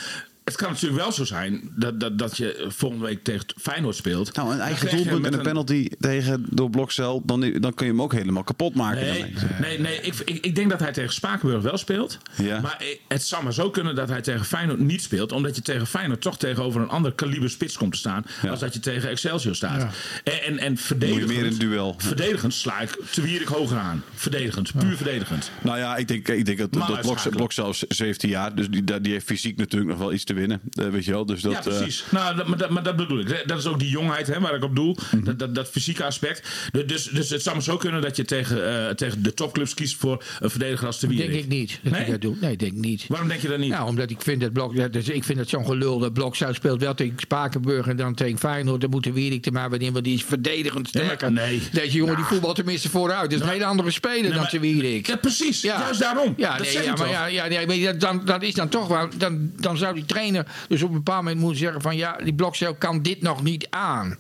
Het kan natuurlijk wel zo zijn dat, dat, dat je volgende week tegen Feyenoord speelt. Nou, een eigen doelpunt en met een penalty tegen door Blokcel, dan, dan kun je hem ook helemaal kapot maken. Nee, daarmee. nee, nee ik, ik, ik denk dat hij tegen Spakenburg wel speelt. Ja. Maar het zou maar zo kunnen dat hij tegen Feyenoord niet speelt. Omdat je tegen Feyenoord toch tegenover een ander kaliber spits komt te staan. Ja. Als dat je tegen Excelsior staat. En, en, en Moet verdedigend, je meer in het duel. verdedigend sla ik te Wierik hoger aan. Verdedigend, puur verdedigend. Nou ja, ik denk, ik denk dat, dat. Blokcel is 17 jaar, dus die, die heeft fysiek natuurlijk nog wel iets te winnen. eh, weet je wel, dus dat, ja, precies. nou, dat, maar, dat, maar dat bedoel ik. Dat is ook die jongheid hè, waar ik op doel. Mhm. dat, dat, dat fysieke aspect. Dus, dus, dus het zou maar zo kunnen dat je tegen, eh, tegen de topclubs kiest voor een verdediger als de Wierik. Denk ik niet. Dat Nee? ik dat doe. Nee, denk ik niet. Waarom denk je dat niet? Nou, omdat ik vind dat Blok, dat is- ik vind dat zo'n gelul. Dat Blokzuil speelt wel tegen Spakenburg en dan tegen Feyenoord. Dan moet de Wierik er maar weer in, want die is verdedigend Ja, sterker. nee. Deze jongen die voetbalt tenminste vooruit. Dat is een hele andere speler Nee, dan maar- de Wierik. Ja, precies. Juist daarom. Ja, Dat nee, ja, maar ja, ja, nee, weet je, dan, dat is dan toch wel. Dan, dan zou die trainer dus op een bepaald moment moeten zeggen: van ja, die blokcel kan dit nog niet aan.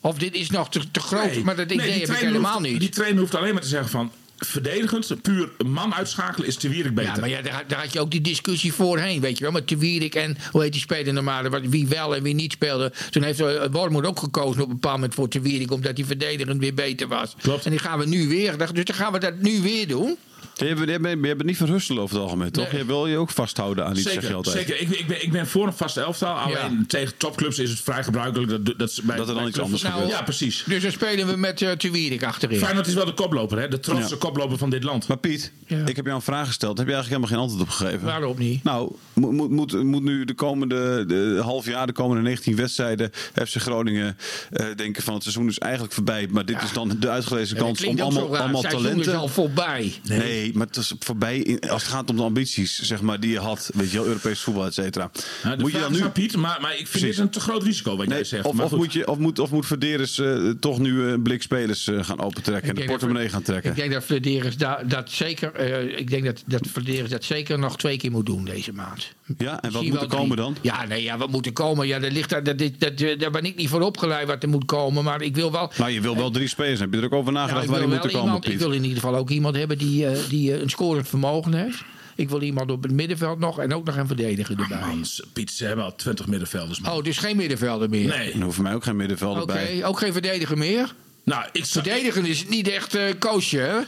Of dit is nog te, te groot. Nee. Maar dat idee heb ik helemaal hoeft- niet. Die trainer hoeft alleen maar te zeggen van... verdedigend, puur man uitschakelen is te Wierik beter. Ja, maar ja, daar, daar had je ook die discussie voorheen, weet je wel. Met de Wierik en, hoe heet die speler normaal, wat- wie wel en wie niet speelde. Toen heeft uh, Wormoed ook gekozen op een bepaald moment voor de Wierik, omdat die verdedigend weer beter was. Klopt. En die gaan we nu weer, dus dan gaan we dat nu weer doen. Je hebt, je, hebt, je hebt niet van Husselen over het algemeen, toch? Nee. Je wil je ook vasthouden aan iets, zeg je Zeker, altijd. zeker. Ik, ik, ben, ik ben voor een vaste elftal. Alleen tegen topclubs is het vrij gebruikelijk dat, dat, bij, Dat er dan iets anders Nou, gebeurt. Ja, precies. Dus dan spelen we met uh, de Wierik achterin. Feyenoord is wel de koploper, hè? de trotse Ja. koploper van dit land. Maar Piet, Ja. ik heb jou een vraag gesteld. Heb je eigenlijk helemaal geen antwoord op gegeven? Waarom niet? Nou, moet, moet, moet, moet nu de komende de, half jaar, de komende 19 wedstrijden, FC Groningen eh, denken van het seizoen is eigenlijk voorbij. Maar dit is dan de uitgelezen Ja, dat kans om allemaal, allemaal Het seizoen talenten. is al voorbij. Nee. Maar het is voorbij in- als het gaat om de ambities, zeg maar, die je had. Weet je wel, Europees voetbal, et cetera. Nou, moet je dan is nu... Piet, maar, maar ik vind Precies. dit een te groot risico wat jij Nee, zegt. of, Maar of, goed. moet je, of, moet, of moet Verderes eh, toch nu een blik spelers eh, gaan opentrekken en de dat portemonnee gaan trekken? Ik denk dat da, dat zeker, eh, ik denk dat, dat Flederis dat zeker nog twee keer moet doen deze maand. Ja, en wat moet er komen drie. dan? Ja, nee, ja, wat moet er komen? Ja, dat ligt daar, dat, dat, dat, daar ben ik niet voor opgeleid wat er moet komen. Maar ik wil wel. Nou, je wil wel drie spelers. Heb je er ook over nagedacht waar die moeten komen, iemand, ik wil in ieder geval ook iemand hebben die, eh, die eh, een scorend vermogen heeft. Ik wil iemand op het middenveld nog en ook nog een verdediger erbij. Man, Piet, ze hebben al 20 middenvelders. man. Oh, dus geen middenvelder meer. nee. En hoeft mij ook geen middenvelder Oké, bij. ook geen verdediger meer. Nou, ik zou, Verdedigen is niet echt eh koosje, hè?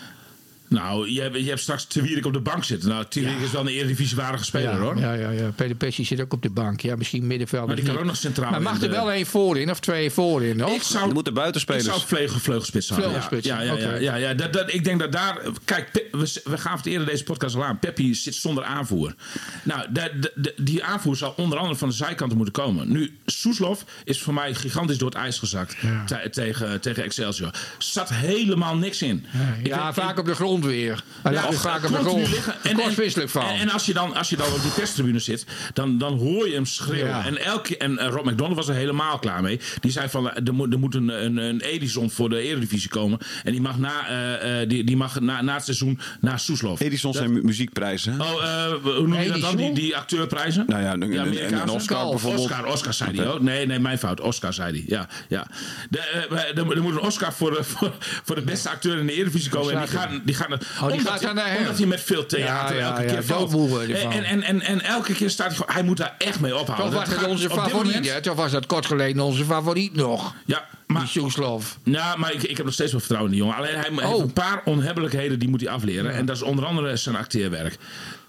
Nou je, hebt, je hebt straks Te Wierik op de bank zitten. Nou, Te Wierik is wel een eredivisiewaardige speler, hoor. Ja, ja, ja. Peter zit ook op de bank. Ja, misschien middenvelder. Maar die kan ook nog centraal Maar mag er de- wel één voorin of twee voorin, nog? Ik zou, Er moeten ik buitenspelers. zou vleugel, vleugelspits houden. Vleugelspits, Ja, ja, ja, ja, ja, dat, dat, ik denk dat daar... Kijk, Pe- we, we gaven het eerder deze podcast al aan. Peppi zit zonder aanvoer. Nou, de, de- de- die aanvoer zal onder andere van de zijkanten moeten komen. Nu, Soeslof is voor mij gigantisch door het ijs gezakt te- tegen, tegen Excelsior. Zat helemaal niks in. Ik ja, vaak op de grond weer. Of vaak op de continu grond. liggen. En, Kort wisselijk van. En, en als, je dan, als je dan op die perstribune zit, dan, dan hoor je hem schreeuwen. Ja. En, elke, en eh, Rob McDonald was er helemaal klaar mee. Die zei van, eh, er moet, er moet een, een, een Edison voor de Eredivisie komen. En die mag na, eh, eh, die, die mag na, na het seizoen naar Soeslof. Edison zijn mu- muziekprijzen. Oh, eh, hoe noem je dat dan? Die, die acteurprijzen? Nou ja, een- een- Amerikaanse? een Oscar Oscar, bijvoorbeeld. Oscar, Oscar zei hij. Oh, nee, nee, mijn fout. Oscar zei hij. Ja, ja. De, er, moet een Oscar voor, de- voor, voor de beste acteur in de Eredivisie komen. En die gaat, die gaat, Oh, gaat naar hem. omdat hij met veel theater Ja, elke ja, keer valt. En, en, en, en, elke keer staat hij gewoon... Hij moet daar echt mee ophouden. Toch was Dat gaat onze favoriet, hè? Toch was dat kort geleden onze favoriet nog. Ja, Die maar... Soeslof. Ja, maar ik, ik heb nog steeds wel vertrouwen in die jongen. Alleen hij heeft Oh. een paar onhebbelijkheden die moet hij afleren. En dat is onder andere zijn acteerwerk.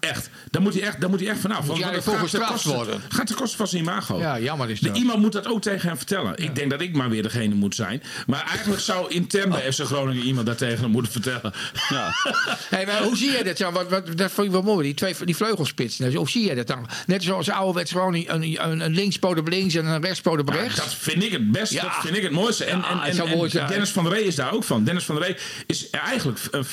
Echt. Daar moet hij echt, daar moet hij echt vanaf. Want gestraft koste- worden? Gaat ten koste van zijn imago. Ja, jammer is De, dat. iemand moet dat ook tegen hem vertellen. Ik denk dat ik maar weer degene moet zijn. Maar eigenlijk zou intern Oh. bij FC Groningen iemand dat tegen hem moeten vertellen. Ja. <laughs> Hey, maar hoe zie jij dat dan? Wat, wat, dat vond ik wel mooi, die, twee, die vleugelspitsen. Dus Hoe zie jij dat dan? Net zoals ouderwets gewoon een, een, een linkspoot op links en een rechtspoot op rechts. dat vind ik het best. Ja. Dat vind ik het En, Ja, en. Dennis van der Rey is daar ook van. Dennis van der Rey is eigenlijk een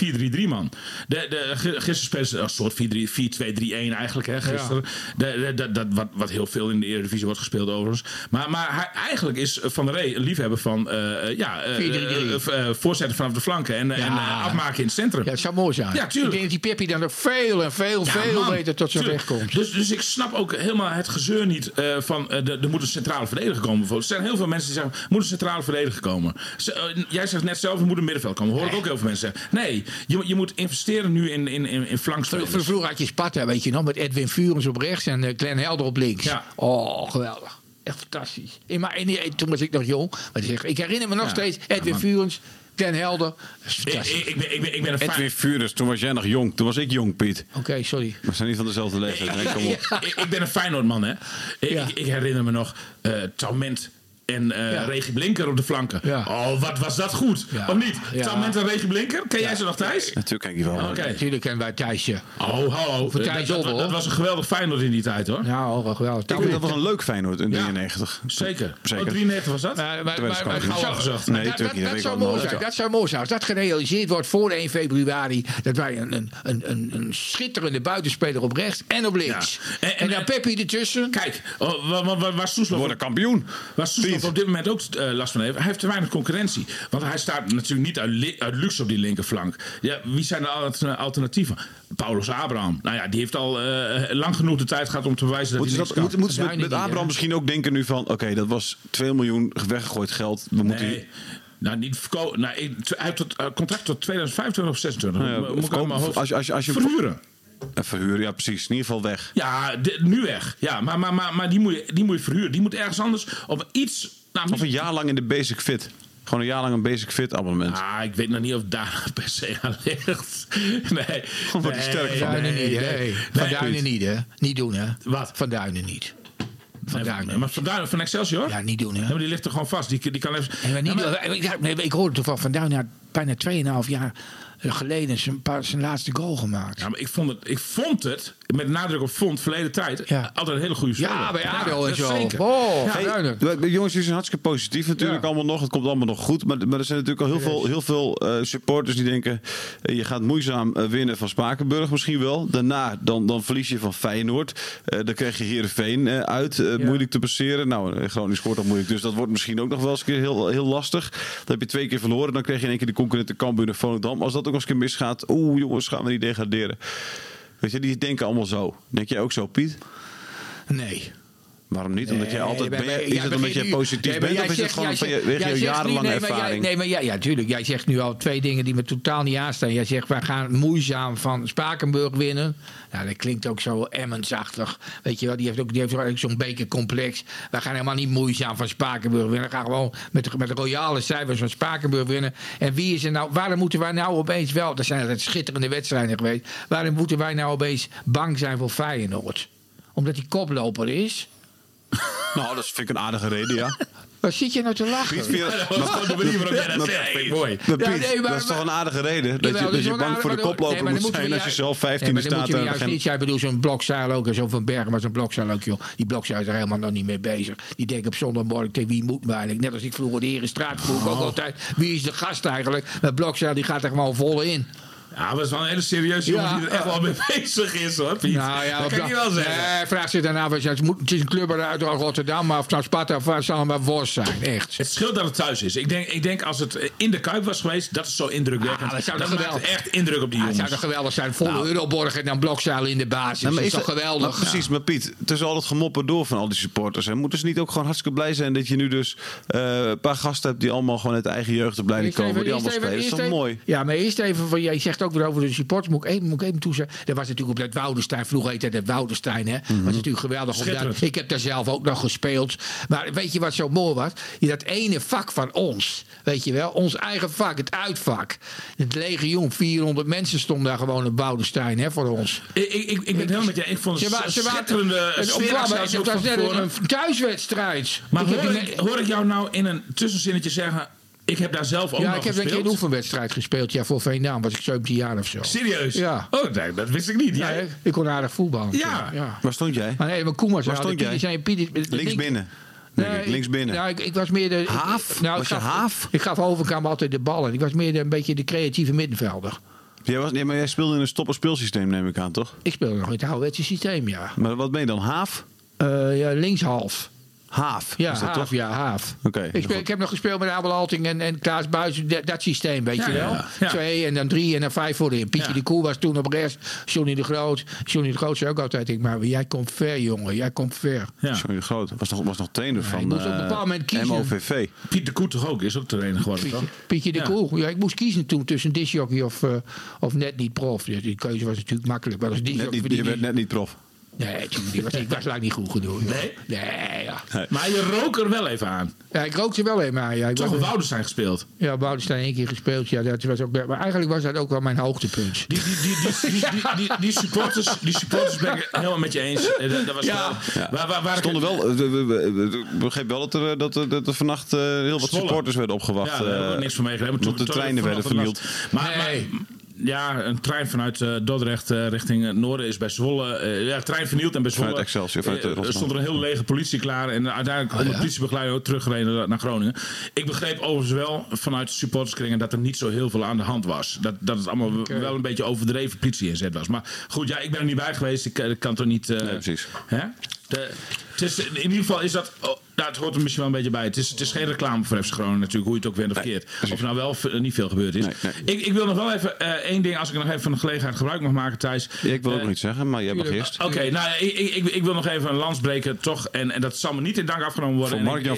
4-3-3 man. De, de, gisteren speelden ze een soort 4-2-3-1 eigenlijk. Hè, gisteren. De, de, de- dat, wat, wat heel veel in de Eredivisie wordt gespeeld overigens. Maar, maar hij, eigenlijk is Van der Rey een liefhebber van eh, ja, eh, 4-3-3. eh, voorzetten vanaf de flanken. En, en afmaken in het centrum. Ja, het zou mooi zijn. Ja, tuurlijk. Ik denk dat die Peppi dan nog veel en veel, Ja, veel man. beter tot zijn recht komt. Dus, dus ik snap ook helemaal het gezeur niet van de- er moet een centrale verdediger komen. Er zijn heel veel mensen die zeggen: moet een centrale komen. Z- eh, jij zegt net zelf, er moet een middenveld komen. Hoor ik ook heel veel mensen zeggen. Nee, je, moet- je moet investeren nu in, in, in, in flankspelers. Vro- Vroeger had je Sparta, weet je nog, met Edwin Vurens op rechts en eh, Glenn Helder op links. Ja. Oh, geweldig. Echt fantastisch. In, maar in, in- toen was ik nog jong. Maar ik zeg, ik herinner me nog Ja. steeds Edwin Vurens, Glenn Helder. Ik, fantastisch. ik, ik, ben, ik, ben, ik ben een Edwin. Furens, toen was jij nog jong. Toen was ik jong, Piet. Oké, sorry. We zijn niet van dezelfde leeftijd. hè? <laughs> Kom op. ik, ik ben een Feyenoordman, hè. Ik, Ja. ik, ik herinner me nog eh Talment en eh Ja. Regie Blinker op de flanken. Ja. Oh, wat was dat goed. Ja. Of niet? Ja. Talment en Regie Blinker? Ken jij ze nog, Thijs? Natuurlijk kijk je wel. Oké. Natuurlijk kennen wij Thijsje. Oh, hallo. Voor Dat, Thijs dat, dat was een geweldig Feyenoord in die tijd, hoor. Ja, oh, geweldig. Ik vind dat was een leuk Feyenoord in Ja. 93. Zeker. Zeker. Oh, 93 was dat? Maar, maar. Nee, dat, dat, dat dat zou ik wel mooi zijn. Dat zou mooi zijn. Als dat gerealiseerd wordt voor 1 februari. Dat wij een, een, een, een, een schitterende buitenspeler op rechts en op links. Ja. En- En, en- dan Peppi ertussen. Kijk, oh, waar, Soeslof Worden kampioen. Waar Soeslof Piet. op dit moment ook eh, last van heeft. Hij heeft te weinig concurrentie. Want hij staat natuurlijk niet uit, uit luxe op die linkerflank. Ja, wie zijn de alter- alternatieven? Paulus Abraham. Nou ja, die heeft al eh, lang genoeg de tijd gehad om te bewijzen dat Moeten hij moeten, moeten ze met, met Abraham misschien ook denken nu van... Oké, dat was 2 miljoen weggegooid geld. We moeten Nee. Nou, niet verko- nou, hij heeft tot, eh, contract tot 2025 of 26. Nou ja, Moet ik hoofd- als als je- als je- Verhuren. Verhuren. Ja, precies. In ieder geval weg. Ja, de- nu weg. Ja, maar, maar, maar, maar die, moet je, die moet je verhuren. Die moet ergens anders op iets... Nou, Of een jaar lang in de basic fit. Gewoon een jaar lang een basic fit abonnement. Ah, ik weet nog niet of daar <laughs> per se aan ligt. Nee. Gewoon wat hij sterk van. Duinen nee, niet, hè? nee. Hey, Van Nee, Duinen niet, hè? Niet doen, hè? Wat? Van Duinen niet. Van Nee, Duinen. Maar van, Duinen, van Excelsior? Ja, niet doen, hè? Maar die ligt er gewoon vast. Die, die kan even... En maar niet, Ja, maar- ja, nee, ik hoorde toch van Van Duinen bijna 2,5 jaar geleden zijn, zijn laatste goal gemaakt. Ja, maar ik vond het, ik vond het met nadruk op vond, verleden tijd, Ja. altijd een hele goede speler. Ja, bij ADO en zo. Zeker. Oh, Ja, Van hey. De, jongens die zijn hartstikke positief natuurlijk Ja. allemaal nog. Het komt allemaal nog goed. Maar, maar er zijn natuurlijk al heel veel, heel veel eh, supporters die denken... eh, je gaat moeizaam eh, winnen van Spakenburg misschien wel. Daarna dan, dan verlies je van Feyenoord. Eh, dan krijg je Heerenveen eh, uit. eh, Moeilijk te passeren. Nou, Groningen scoort al moeilijk. Dus dat wordt misschien ook nog wel eens een keer heel, heel lastig. Dan heb je twee keer verloren. Dan krijg je in één keer de concurrenten Cambuur en Volendam. Als dat ook nog eens een keer misgaat... Oeh jongens, gaan we niet degraderen. Weet je, die denken allemaal zo. Denk jij ook zo, Piet? Nee. Waarom niet? Omdat jij altijd Nee, ben, is het omdat jij positief bent? Of is het gewoon van je, jarenlange nee, maar jij- ervaring? Nee, maar ja, ja, tuurlijk. Jij zegt nu al twee dingen die me totaal niet aanstaan. Jij zegt, wij gaan moeizaam van Spakenburg winnen. Nou, dat klinkt ook zo Emmensachtig. Weet je wel, die heeft ook, die heeft ook zo'n bekercomplex. Wij gaan helemaal niet moeizaam van Spakenburg winnen. We gaan gewoon met, de- met de royale cijfers van Spakenburg winnen. En wie is er nou, waarom moeten wij nou opeens wel... Dat zijn altijd schitterende wedstrijden geweest. Waarom moeten wij nou opeens bang zijn voor Feyenoord? Omdat die koploper is? Nou, dat vind ik een aardige reden, ja. Waar zit je nou te lachen? Piet, vind je- Dat was gewoon de manier waarop jij dat Maar- zegt. Vind ik mooi. maar Ja, Piet, nee, maar- dat is toch een aardige reden? Dat je, dat dat is je bang voor de koploper nee, maar dan moet zijn als je zelf 15e nee, staat. en juist geen- niet, jij bedoelt zo'n blokzaal ook, en zo'n Van Bergen, maar zo'n blokzaal ook, joh. Die blokzaal is er helemaal nog niet mee bezig. Die denken op zondagmorgen, tegen wie moet me eigenlijk? Net als ik vroeger de Herenstraat vroeg Oh. ook altijd. Wie is de gast eigenlijk? Maar blokzaal die gaat er gewoon vol in. Ja, maar dat is wel een hele serieuze jongen Ja. die er echt wel mee <laughs> bezig is, hoor, Piet. Nou ja, dat kan je wel zeggen. Nee, vraag zich daarna, wat je- het, moet, het is een club uit Rotterdam, maar of het nou Sparta of waar, zal maar worst zijn, echt. Het scheelt dat het thuis is. Ik denk, ik denk als het eh, in de Kuip was geweest, dat is zo indrukwekkend. Ah, dat zou dat maakt echt indruk op die Ja, het jongens. zou toch geweldig zijn, volle Nou. Euroborg en dan blokzaal in de basis. Ja, dat is toch geweldig? maar precies, maar Piet, het is al het gemopper door van al die supporters. Hè. Moeten ze niet ook gewoon hartstikke blij zijn dat je nu dus eh, een paar gasten hebt die allemaal gewoon uit de eigen jeugdopleiding komen, die allemaal spelen. Dat is toch mooi? Ja, maar eerst even, van, jij zegt ook weer over de supporters, moet ik even, moet ik even toezeggen. Dat was natuurlijk op dat Woudenstein, vroeger heette het Woudenstein, hè. Mhm. was natuurlijk geweldig. om daar- Schitterend. ik heb daar zelf ook nog gespeeld. Maar weet je wat zo mooi was? Dat ene vak van ons, weet je wel, ons eigen vak, het uitvak. Het legioen, 400 mensen stonden daar gewoon op Woudenstein, hè, voor ons. Ik, ik, ik, ik ben helemaal met je. Ik vond het een schitterende het ook was net een thuiswedstrijd. Maar ik, hoor ik jou nou in een tussenzinnetje zeggen... Ik heb daar zelf ook ja, nog ik heb een keer een oefenwedstrijd gespeeld. Ja, voor Veendam was ik 17 jaar of zo. Serieus? Ja. Oh, nee, dat wist ik niet. Ja, Jij? ik kon aardig voetballen. Ja. ja. Waar stond jij? Maar nee, maar Koeman zei Waar stond jij? Links link- binnen. Nee. Links binnen. Nou, ik, ik was meer de... ik- Haaf? nou, Was ik je gaf, haaf? Ik gaf Overkamp altijd de ballen. Ik was meer de, een beetje de creatieve middenvelder. Jij, was, nee, maar jij speelde in een stopperspeelsysteem, neem ik aan, toch? Ik speelde nog in het ouderwetse systeem, ja. Maar wat ben je dan? Haaf? Eh, ja linkshalf. Haaf. Ja, is dat Haaf, toch? ja, Haaf. Oké, ik, ik heb nog gespeeld met Abel Alting en, en Klaas Buis, dat, dat systeem, weet Ja, je wel. ja. Ja. Twee en dan drie en dan vijf voorin. Pietje Ja. de Koe was toen op rechts, Johnny de Groot. Johnny de Groot zei ook altijd, ik, maar jij komt ver, jongen, jij komt ver. Ja. Johnny de Groot was nog, was nog trainer van moest op een eh, bepaald moment kiezen. MOVV. Piet de Koet toch ook? Is ook trainer geworden, toch? Pietje de Ja. Koe. Ja, ik moest kiezen toen tussen disjockey of, eh, of net niet prof. Dus die keuze was natuurlijk makkelijk. Maar als Net disjockey niet, je werd net niet prof. Nee, die was, ik was lang niet goed genoeg. joh. Nee? Nee, ja. Maar je rook er wel even aan. ja. Ik rookte wel even aan. Ja, ik Toch was- Woudenstein gespeeld. Ja, Boudestein één keer gespeeld. Ja, dat was ook, maar eigenlijk was dat ook wel mijn hoogtepunt. Die, die, die, die, die, die, die, die supporters, die supporters ben ik helemaal met je eens. Eh, Dat, dat was Ja. wel, waar, waar, waar ik- stonden wel, eh, we- we- we- ik begreep wel dat er, eh, dat er, dat er vannacht eh, heel wat Zwolle. supporters werden opgewacht. Ja, daar hebben we eh, niks van meegekregen. want de treinen werden vernield. Maar, Nee. Ja, een trein vanuit eh, Dordrecht eh, richting het noorden is bij Zwolle. eh, ja, trein vernield en bij Zwolle. Vanuit Excelsior, vanuit, Rotterdam. stond er een heel lege politie klaar. En uiteindelijk Oh, onder politiebegeleiding ook teruggereden naar Groningen. Ik begreep overigens wel vanuit de supporterskringen dat er niet zo heel veel aan de hand was. Dat, dat het allemaal wel een beetje overdreven politie inzet was. Maar goed, ja, ik ben er niet bij geweest. Ik, eh, kan toch niet. eh, Nee, precies. Hè? De, het is, in ieder geval is dat. Nou, het hoort er misschien wel een beetje bij. Het is, het is geen reclame voor FC Groningen natuurlijk, hoe je het ook went of keert. Of er nou wel of er niet veel gebeurd is. Nee, nee. Ik, ik wil nog wel even eh, één ding, als ik nog even van de gelegenheid gebruik mag maken, Thijs. Ja, ik wil ook Eh, nog iets zeggen, maar jij mag eerst. Oké, nou, ik, ik, ik, ik wil nog even een lans breken, toch. En, en dat zal me niet in dank afgenomen worden. Voor En Mark-Jan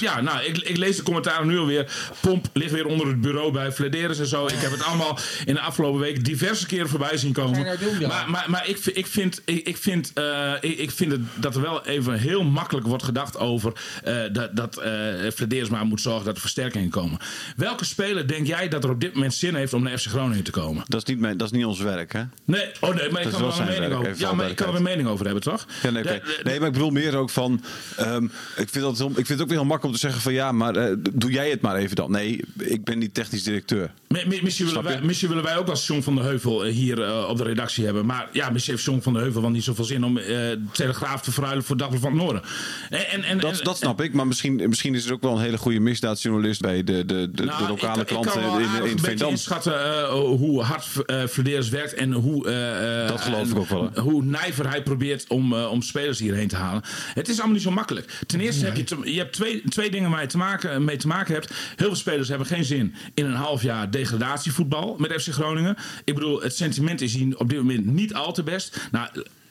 Ja, nou, ik, ik lees de commentaren nu alweer. Pomp ligt weer onder het bureau bij Flederis en zo. Ik heb het allemaal in de afgelopen week diverse keren voorbij zien komen. Doen maar maar, maar ik, vind- ik vind, ik, ik vind, eh, ik, ik vind het, dat er wel even heel makkelijk wordt gedacht over eh, dat, dat eh Flederis maar moet zorgen dat er versterkingen komen. Welke speler denk jij dat er op dit moment zin heeft om naar FC Groningen te komen? Dat is niet, mijn, dat is niet ons werk, hè? Nee, oh nee, maar ik kan wel er een mening over. Ja, maar ik kan er een mening over hebben, toch? Ja, nee. De- de- nee, maar ik bedoel meer ook van. ehm, ik, vind dat ik vind het ook weer heel makkelijk om te zeggen van ja, maar eh, doe jij het maar even dan. Nee, ik ben niet technisch directeur. Mi- mi- Misschien willen, wij, misschien willen wij ook als John van der Heuvel eh, hier eh, op de redactie hebben. Maar ja, misschien heeft John van der Heuvel wel niet zoveel zin om eh, de Telegraaf te verruilen voor Dagblad van het Noorden. En, en, en, Dat, dat snap ik, maar misschien, misschien is er ook wel een hele goede misdaadjournalist bij de, de, de, Nou, de lokale ik, klanten ik in, in een beetje Veendam. inschatten eh, hoe hard uh, werkt en hoe, eh, eh, Dat geloof ik ook wel, hè. hoe nijver hij probeert om, eh, om spelers hierheen te halen. Het is allemaal niet zo makkelijk. Ten eerste heb je, te- je hebt twee, twee dingen waar je te maken, mee te maken hebt. Heel veel spelers hebben geen zin in een half jaar degradatievoetbal met FC Groningen. Ik bedoel, het sentiment is hier op dit moment niet al te best. Nou,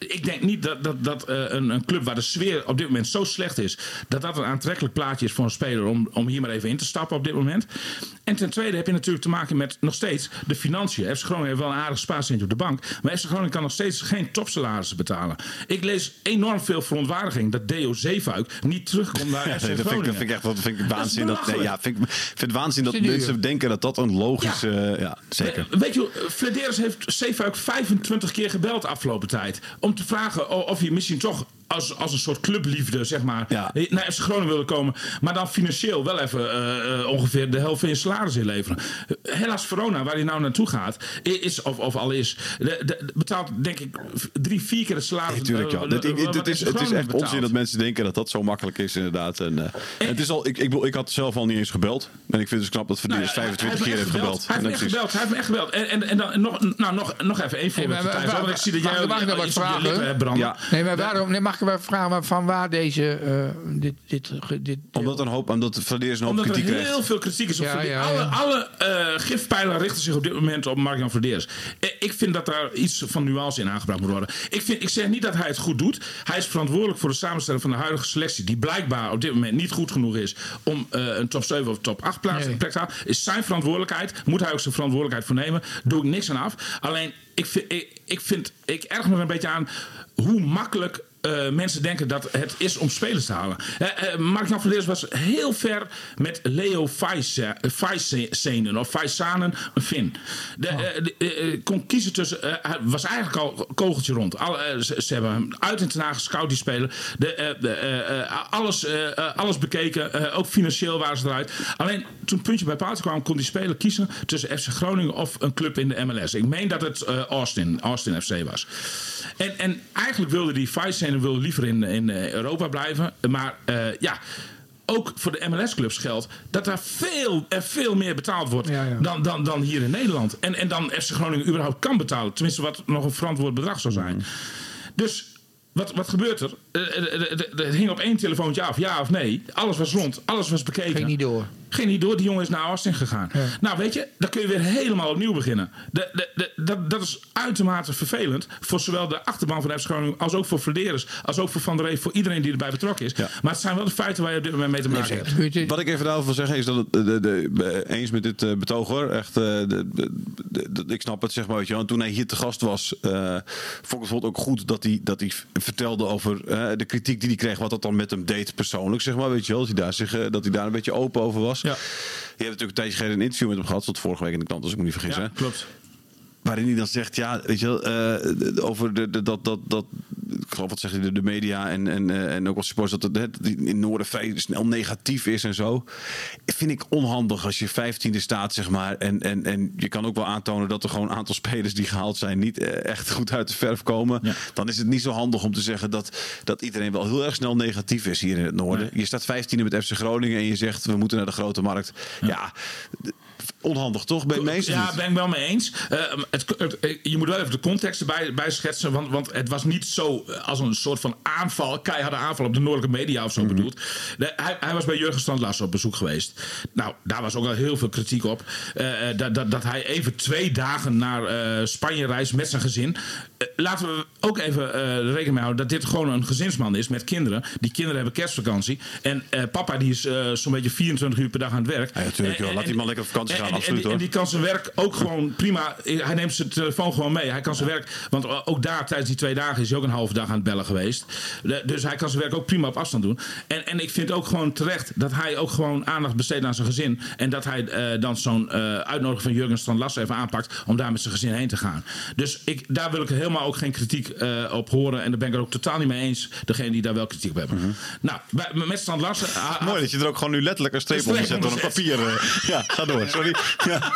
ik denk niet dat, dat, dat eh, een, een club waar de sfeer op dit moment zo slecht is, dat dat een aantrekkelijk plaatje is voor een speler om, om hier maar even in te stappen op dit moment. En ten tweede heb je natuurlijk te maken met nog steeds de financiën. FC Groningen heeft wel een aardig spaarcentje op de bank, maar FC Groningen kan nog steeds geen topsalarissen betalen. Ik lees enorm veel verontwaardiging dat Deo Zeefuik niet terugkomt naar <laughs> FC Nee, dat, vind ik, Groningen. dat vind ik echt dat vind ik waanzin. Dat, nee, belachelijk. ja, vind ik, vind het waanzin dat mensen denken dat dat een logische. Ja, zeker. Weet je, Flederis heeft Zeefuik 25 keer gebeld afgelopen tijd. Om te vragen of hij misschien toch als, als een soort clubliefde, zeg maar, Ja. naar FC Groningen wilde komen. Maar dan financieel wel even eh, eh, ongeveer de helft van je salaris inleveren. Helaas Verona, waar hij nou naartoe gaat, is, of, of al is, de, de- betaalt denk ik drie, vier keer het salaris. Natuurlijk, ja. eh, ik- het, is, het is echt onzin dat mensen denken dat dat zo makkelijk is, inderdaad. En, eh, en het is al, ik, ik, ik had zelf al niet eens gebeld. En ik vind het dus knap dat Verdieners Nou ja, 25 hij keer heeft gebeld. Hij heeft echt gebeld. Hij heeft me echt gebeld. En, en, en dan nog, nou, nog, nog even één voorbeeld. want ik zie dat mag- jij je lippen hebt branden. Ja. Nee, maar waarom, nee, mag ik wel vragen van waar deze. eh, dit, dit, dit, Omdat een hoop, omdat de Verdieners een hoop Omdat er kritiek heel krijgt. veel kritiek is op Ja, Verdeers. ja, Alle, ja. alle eh, gifpijlen richten zich op dit moment op Mark-Jan Verdeers. Eh, Ik vind dat daar iets van nuance in aangebracht moet worden. Ik, vind, ik zeg niet dat hij het goed doet. Hij is verantwoordelijk voor de samenstelling van de huidige selectie. Die blijkbaar op dit moment niet goed genoeg is om eh, een top 7 of top 8 plaats Nee. plek te halen. Is zijn verantwoordelijkheid. Moet hij ook zijn verantwoordelijkheid voor nemen. Doe ik niks aan af. Alleen, ik vind, ik, ik, vind, ik erg me er een beetje aan hoe makkelijk eh, mensen denken dat het is om spelers te halen. Eh, eh, Mark-Jan Verdeers was heel ver met Leo Vijsenen of Vijsanen, een Fin. De, de- eh, kon kiezen tussen, hij was eigenlijk al kogeltje rond. Ze, ze hebben hem uit en ten gescout die speler. De, de, alles, alles bekeken, ook financieel waren ze eruit. Alleen toen het puntje bij paaltje kwam, kon die speler kiezen tussen FC Groningen of een club in de MLS. Ik meen dat het Austin, Austin FC was. En, en eigenlijk wilde die Vijsenen wilde liever in, in eh, Europa blijven. Maar eh, ja ook voor de MLS-clubs geldt dat daar veel, er veel meer betaald wordt Ja, ja. Dan, dan, dan hier in Nederland. En, en dan FC Groningen überhaupt kan betalen. Tenminste, wat nog een verantwoord bedrag zou zijn. Dus wat, wat gebeurt er? Eh, eh, Het hing op één telefoontje af, ja of nee. Alles was rond, alles was bekeken. Ging niet door. Ging niet door, die jongen is naar Austin gegaan. Nou, weet je, dan kun je weer helemaal opnieuw beginnen. De, de, de, dat, dat is uitermate vervelend voor zowel de achterban van FC Groningen... als ook voor Verderers, als ook voor Van der Reef... voor iedereen die erbij betrokken is. Maar het zijn wel de feiten waar je op dit moment mee te maken hebt. Wat ik even daarover wil zeggen is dat het, de, de, de- eens met dit eh, betoog hoor. Echt, eh, de, de- de- de- ik snap het zeg maar. Weet je. En toen hij hier te gast was, eh, vond ik het bijvoorbeeld ook goed dat hij, dat hij vertelde over de kritiek die hij kreeg. Wat dat dan met hem deed persoonlijk, zeg maar. Weet je wel, dat hij daar, zich, dat hij daar een beetje open over was. Ja. Je hebt natuurlijk een tijdje geleden een interview met hem gehad. Tot vorige week in de krant, als ik me niet vergis. Ja, hè? klopt. Waarin hij dan zegt, ja, weet je wel, eh, over de, de- dat, dat, dat, ik geloof wat zeg je, de, de media en, en, eh, en ook als supporters, dat het in het noorden vrij snel negatief is en zo. Vind ik onhandig als je vijftiende staat, zeg maar. En, en, en je kan ook wel aantonen dat er gewoon een aantal spelers die gehaald zijn niet eh, echt goed uit de verf komen. Ja. Dan is het niet zo handig om te zeggen dat, dat iedereen wel heel erg snel negatief is hier in het noorden. Je staat vijftiende met FC Groningen en je zegt we moeten naar de grote markt. Ja, onhandig toch? Ben je mee eens Ja, ben ik wel mee eens. Eh, het, het- je moet wel even de context erbij bij schetsen. Want, want het was niet zo eh, als een soort van aanval, keiharde aanval op de noordelijke media of zo Mhm. bedoeld. De- hij, hij was bij Jurgen Strand op bezoek geweest. Nou, daar was ook al heel veel kritiek op. Eh, dat, dat, dat hij even twee dagen naar Spanje reist met zijn gezin. Laten we ook even rekening mee houden dat dit gewoon een gezinsman is met kinderen. Die kinderen hebben kerstvakantie. En papa die is zo'n beetje 24 uur per dag aan het werk. Ja, natuurlijk wel. Laat die man lekker op gaan, en- en- absoluut, en, hoor. En die kan zijn werk ook gewoon prima. Hij neemt zijn telefoon gewoon mee. Hij kan zijn werk. Want ook daar tijdens die twee dagen is hij ook een halve dag aan het bellen geweest. Dus hij kan zijn werk ook prima op afstand doen. En, en ik vind ook gewoon terecht dat hij ook gewoon aandacht besteedt aan zijn gezin. En dat hij eh, dan zo'n eh, uitnodiging van Jurgen Strand Lassen even aanpakt. om daar met zijn gezin heen te gaan. Dus ik, daar wil ik helemaal ook geen kritiek eh, op horen. En daar ben ik er ook totaal niet mee eens. Degene die daar wel kritiek op hebben. Nou, bij, met Strand Lassen. ah, Mooi dat je er ook gewoon nu letterlijk een streep onder zet door een papier. Ja, ga door. <laughs> Sorry. <laughs> Ja.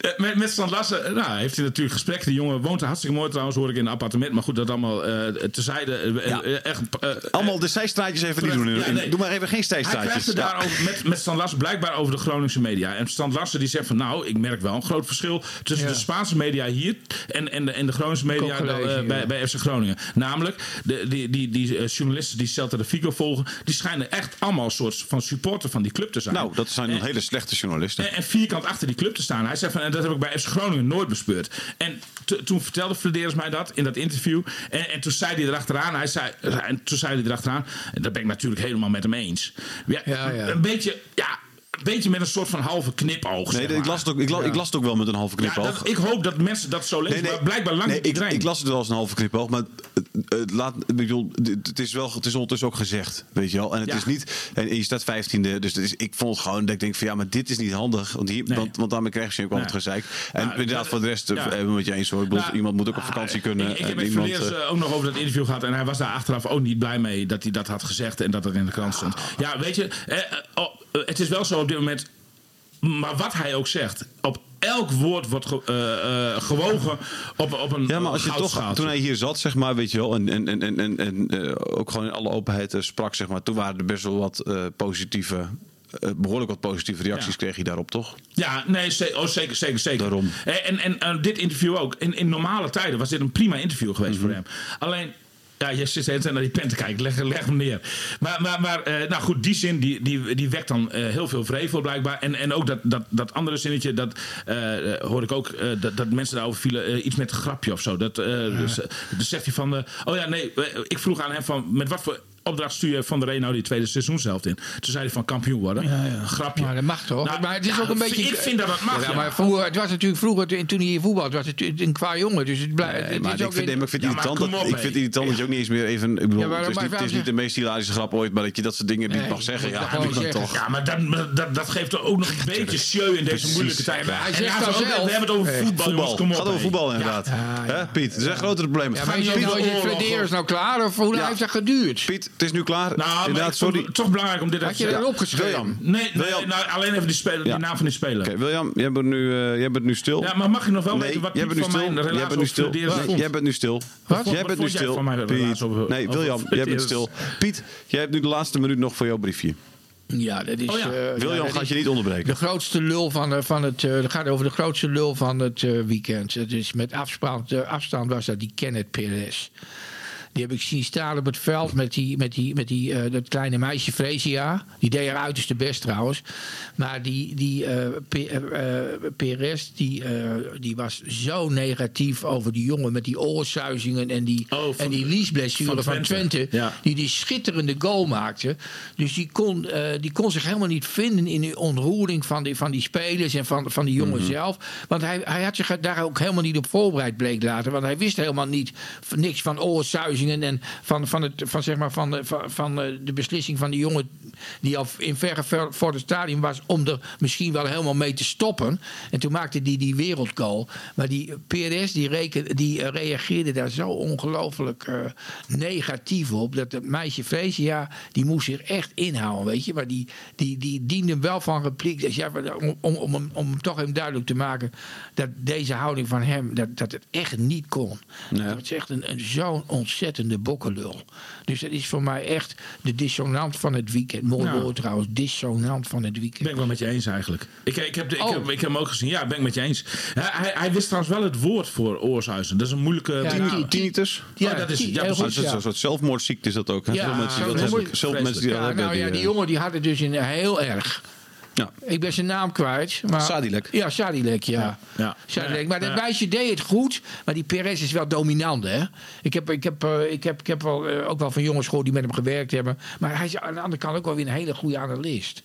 Eh, Met, met Strand Lassen eh, nou, heeft hij natuurlijk gesprek. Die jongen woont er hartstikke mooi trouwens, hoor ik in een appartement. Maar goed, dat allemaal eh tezijde. eh, Ja. eh, echt, eh, Allemaal de zijstraatjes even niet doen. Ja, nee. Doe maar even geen hij zijstraatjes. het daarover met, met Stan Lassen blijkbaar over de Groningse media. En Stan Lassen die zegt van nou, ik merk wel een groot verschil tussen Ja. de Spaanse media hier en, en, de, en de Groningse media dan, bij, bij FC Groningen. Namelijk, de, die, die, die journalisten die Celta de Vigo volgen, die schijnen echt allemaal een soort van supporter van die club te zijn. Nou, dat zijn En- hele slechte journalisten. en, en vierkant achter die club te staan. Hij zei van, en dat heb ik bij FC Groningen nooit bespeurd. En toen vertelde Flederis mij dat in dat interview. En, en toen zei hij erachteraan, hij zei, en toen zei hij erachteraan, en dat ben ik natuurlijk helemaal met hem eens. Ja, Ja, ja. Een beetje, ja, beetje met een soort van halve knipoog. Nee, ik las, het ook, ik, la- ik las het ook wel met een halve knipoog. dat, ik hoop dat mensen dat zo lezen, maar blijkbaar lang nee, niet ik, las het wel als een halve knipoog, maar het, het laat, ik bedoel, het, is wel, het is ondertussen ook gezegd, weet je wel. En het is niet, en je staat vijftiende, dus is, ik vond het gewoon dat ik denk van ja, maar dit is niet handig, want, hier, want, want daarmee krijg je ook wel het gezeik. En Nou, inderdaad, voor de rest ja. eh, hebben we met je eens hoor. Ik bedoel, Nou, iemand moet ook op ah, vakantie kunnen. Ik, ik heb met iemand, eh, eh, ook nog over dat interview gehad. En hij was daar achteraf ook niet blij mee dat hij dat had gezegd. En dat het in de krant stond. Ja, weet je, eh, oh, het is wel zo dit moment. Maar wat hij ook zegt. Op elk woord wordt ge- eh, eh, gewogen op, op een Ja, maar als je toch, toen hij hier zat, zeg maar, weet je wel, en, en, en, en, en, eh, ook gewoon in alle openheid sprak, zeg maar, toen waren er best wel wat positieve, eh, behoorlijk wat positieve reacties Ja. kreeg hij daarop, toch? Ja, nee, oh, zeker, zeker, zeker. Daarom. En, en, en dit interview ook. In, in normale tijden was dit een prima interview geweest Mhm. voor hem. Alleen, ja, je zit de hele tijd naar die pen te kijken. Leg, leg hem neer. Maar, maar, maar eh, nou goed, die zin die, die, die wekt dan eh, heel veel vrevel blijkbaar. En, en ook dat, dat, dat andere zinnetje, dat eh, hoor ik ook, dat, dat mensen daarover vielen. iets met een grapje of zo. Dat, dus, dus zegt hij van, oh ja, nee, ik vroeg aan hem van, met wat voor opdracht stuur je Van de Reen nou die tweede seizoen zelf in? Toen zei hij van kampioen worden. Een grapje. Maar dat mag toch? Nou, maar het is ja, ook een beetje. Ik vind dat dat mag. Ja, ja. maar vroeger, het was natuurlijk vroeger, toen hij hier voetbalde, was het een qua jongen. Dus het blijft. Nee, het maar is ik ook vind, nee, in- ik vind Ja, het irritant, dat, op, ik vind hé. het irritant dat je ook niet eens meer even... Ik bedoel, Ja, maar het, is maar niet, het is de meest hilarische grap ooit, maar dat je dat soort dingen niet Nee, mag zeggen. Ja, dat toch. Ja, maar dat, dat, dat geeft er ook nog een beetje show in deze moeilijke tijd. hij zegt we zelf- hebben het over voetbal. Voetbal, het op, gaat over voetbal Ja. inderdaad. Ja, ja. Hè, Piet, er zijn grotere problemen. Ja, Het maar gaat is niet- het Piet, is oorlog, Flederis nou klaar of hoe lang Ja. heeft dat geduurd? Piet, het is nu klaar. Nou, inderdaad, sorry. het toch belangrijk om dit Had even je te dat zeggen. opgeschreven? William. Nee, nee William. nou, alleen even die, speler, Ja. die naam van die speler. Oké, William, jij bent nu, eh, jij bent nu stil. Ja, maar mag je nog wel nee, weten wat jij Piet bent nu van stil. mijn Jij bent nu stil. Nee, jij bent nu stil. Wat? Jij Wat bent nu stil. van mijn Piet. Nee, William, jij bent stil. Piet, jij hebt nu de laatste minuut nog voor jouw briefje. Ja, dat is. Oh ja. eh, William dat gaat je niet onderbreken. De grootste lul van, eh, van het. eh, Het gaat over de grootste lul van het eh, weekend. Het is met afstand, afstand was dat die Kenneth Perez. Die heb ik zien staan op het veld met, die, met, die, met die, eh, dat kleine meisje Fresia. Die deed haar uiterste best trouwens. Maar die, die eh, eh, PRS die, die was zo negatief over die jongen met die oorsuizingen en die, Oh, van- en die liesblessure van, van Twente. Twente. Ja. Die die schitterende goal maakte. Dus die kon, die kon zich helemaal niet vinden in die ontroering van die, van die spelers en van, van die jongen Mhm. zelf. Want hij, hij had zich daar ook helemaal niet op voorbereid, bleek later. Want hij wist helemaal niet van niks van oorsuizingen en van, van, het, van, zeg maar, van, de, van, eh, de beslissing van die jongen die al in verre ver voor het stadion was om er misschien wel helemaal mee te stoppen. En toen maakte hij die, die wereldgoal. Maar die PRS die, reken, die eh, reageerde daar zo ongelooflijk eh, negatief op. Dat het meisje Freesia, die moest zich echt inhouden, weet je. Maar die, die, die diende wel van repliek. Dus ja, om, om, om, hem- om hem toch even duidelijk te maken dat deze houding van hem, dat, dat het echt niet kon. Dat is echt een, een zo'n ontzettende bokkelul. Dus dat is voor mij echt de dissonant van het weekend. Mooi Nou. woord trouwens, dissonant van het Ben weekend. ik wel met je eens eigenlijk. Ik, ik, heb, de- ik, Oh. heb, ik heb hem ook gezien. Ja, ben ik met je eens. Hij, hij, hij wist trouwens wel het woord voor oorzuizen. Dat is een moeilijke... Ja, Tinnitus? Ja, dat is. Ja, precies. Is een soort zelfmoordziekte is dat ook. Hè? Ja, veel mensen die dat zo hebben. noem- Veel mensen die dat Ja, nou ja, die, die jongen die had het dus in heel erg. Ja. Ik ben zijn naam kwijt. Maar, Sadilek. Ja, Sadilek, ja. Ja. Sadilek. Maar dat meisje deed het goed. Maar die Perez is wel dominant, hè. Ik heb, ik heb, eh, ik heb, ik heb wel, eh, ook wel van jongens gehoord die met hem gewerkt hebben. Maar hij is aan de andere kant ook wel weer een hele goede analist.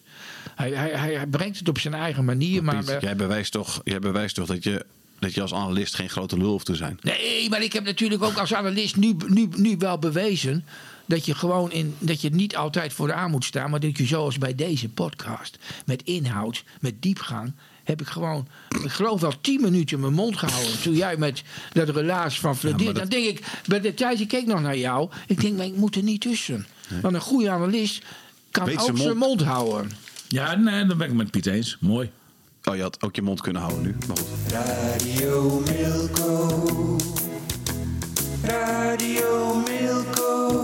Hij, hij, hij, hij brengt het op zijn eigen manier. Maar, Piet, jij bewijst toch, jij bewijst toch dat, je, dat je als analist geen grote lul hoeft te zijn. Nee, maar ik heb natuurlijk ook als analist nu, nu, nu wel bewezen. Dat je gewoon in, dat je niet altijd voor de aan moet staan. Maar dat je zoals bij deze podcast. Met inhoud, met diepgang. Heb ik gewoon, ik geloof wel tien minuten mijn mond gehouden. Toen jij met dat relaas van Fleur. Dan denk ik, bij de tijd ik keek nog naar jou. Ik denk, maar ik moet er niet tussen. Want een goede analist kan Weet ook zijn zijn mond houden. Ja, nee, dan ben ik met Piet eens. Mooi. Oh, je had ook je mond kunnen houden nu. Maar goed. Radio Milko. Radio Milko.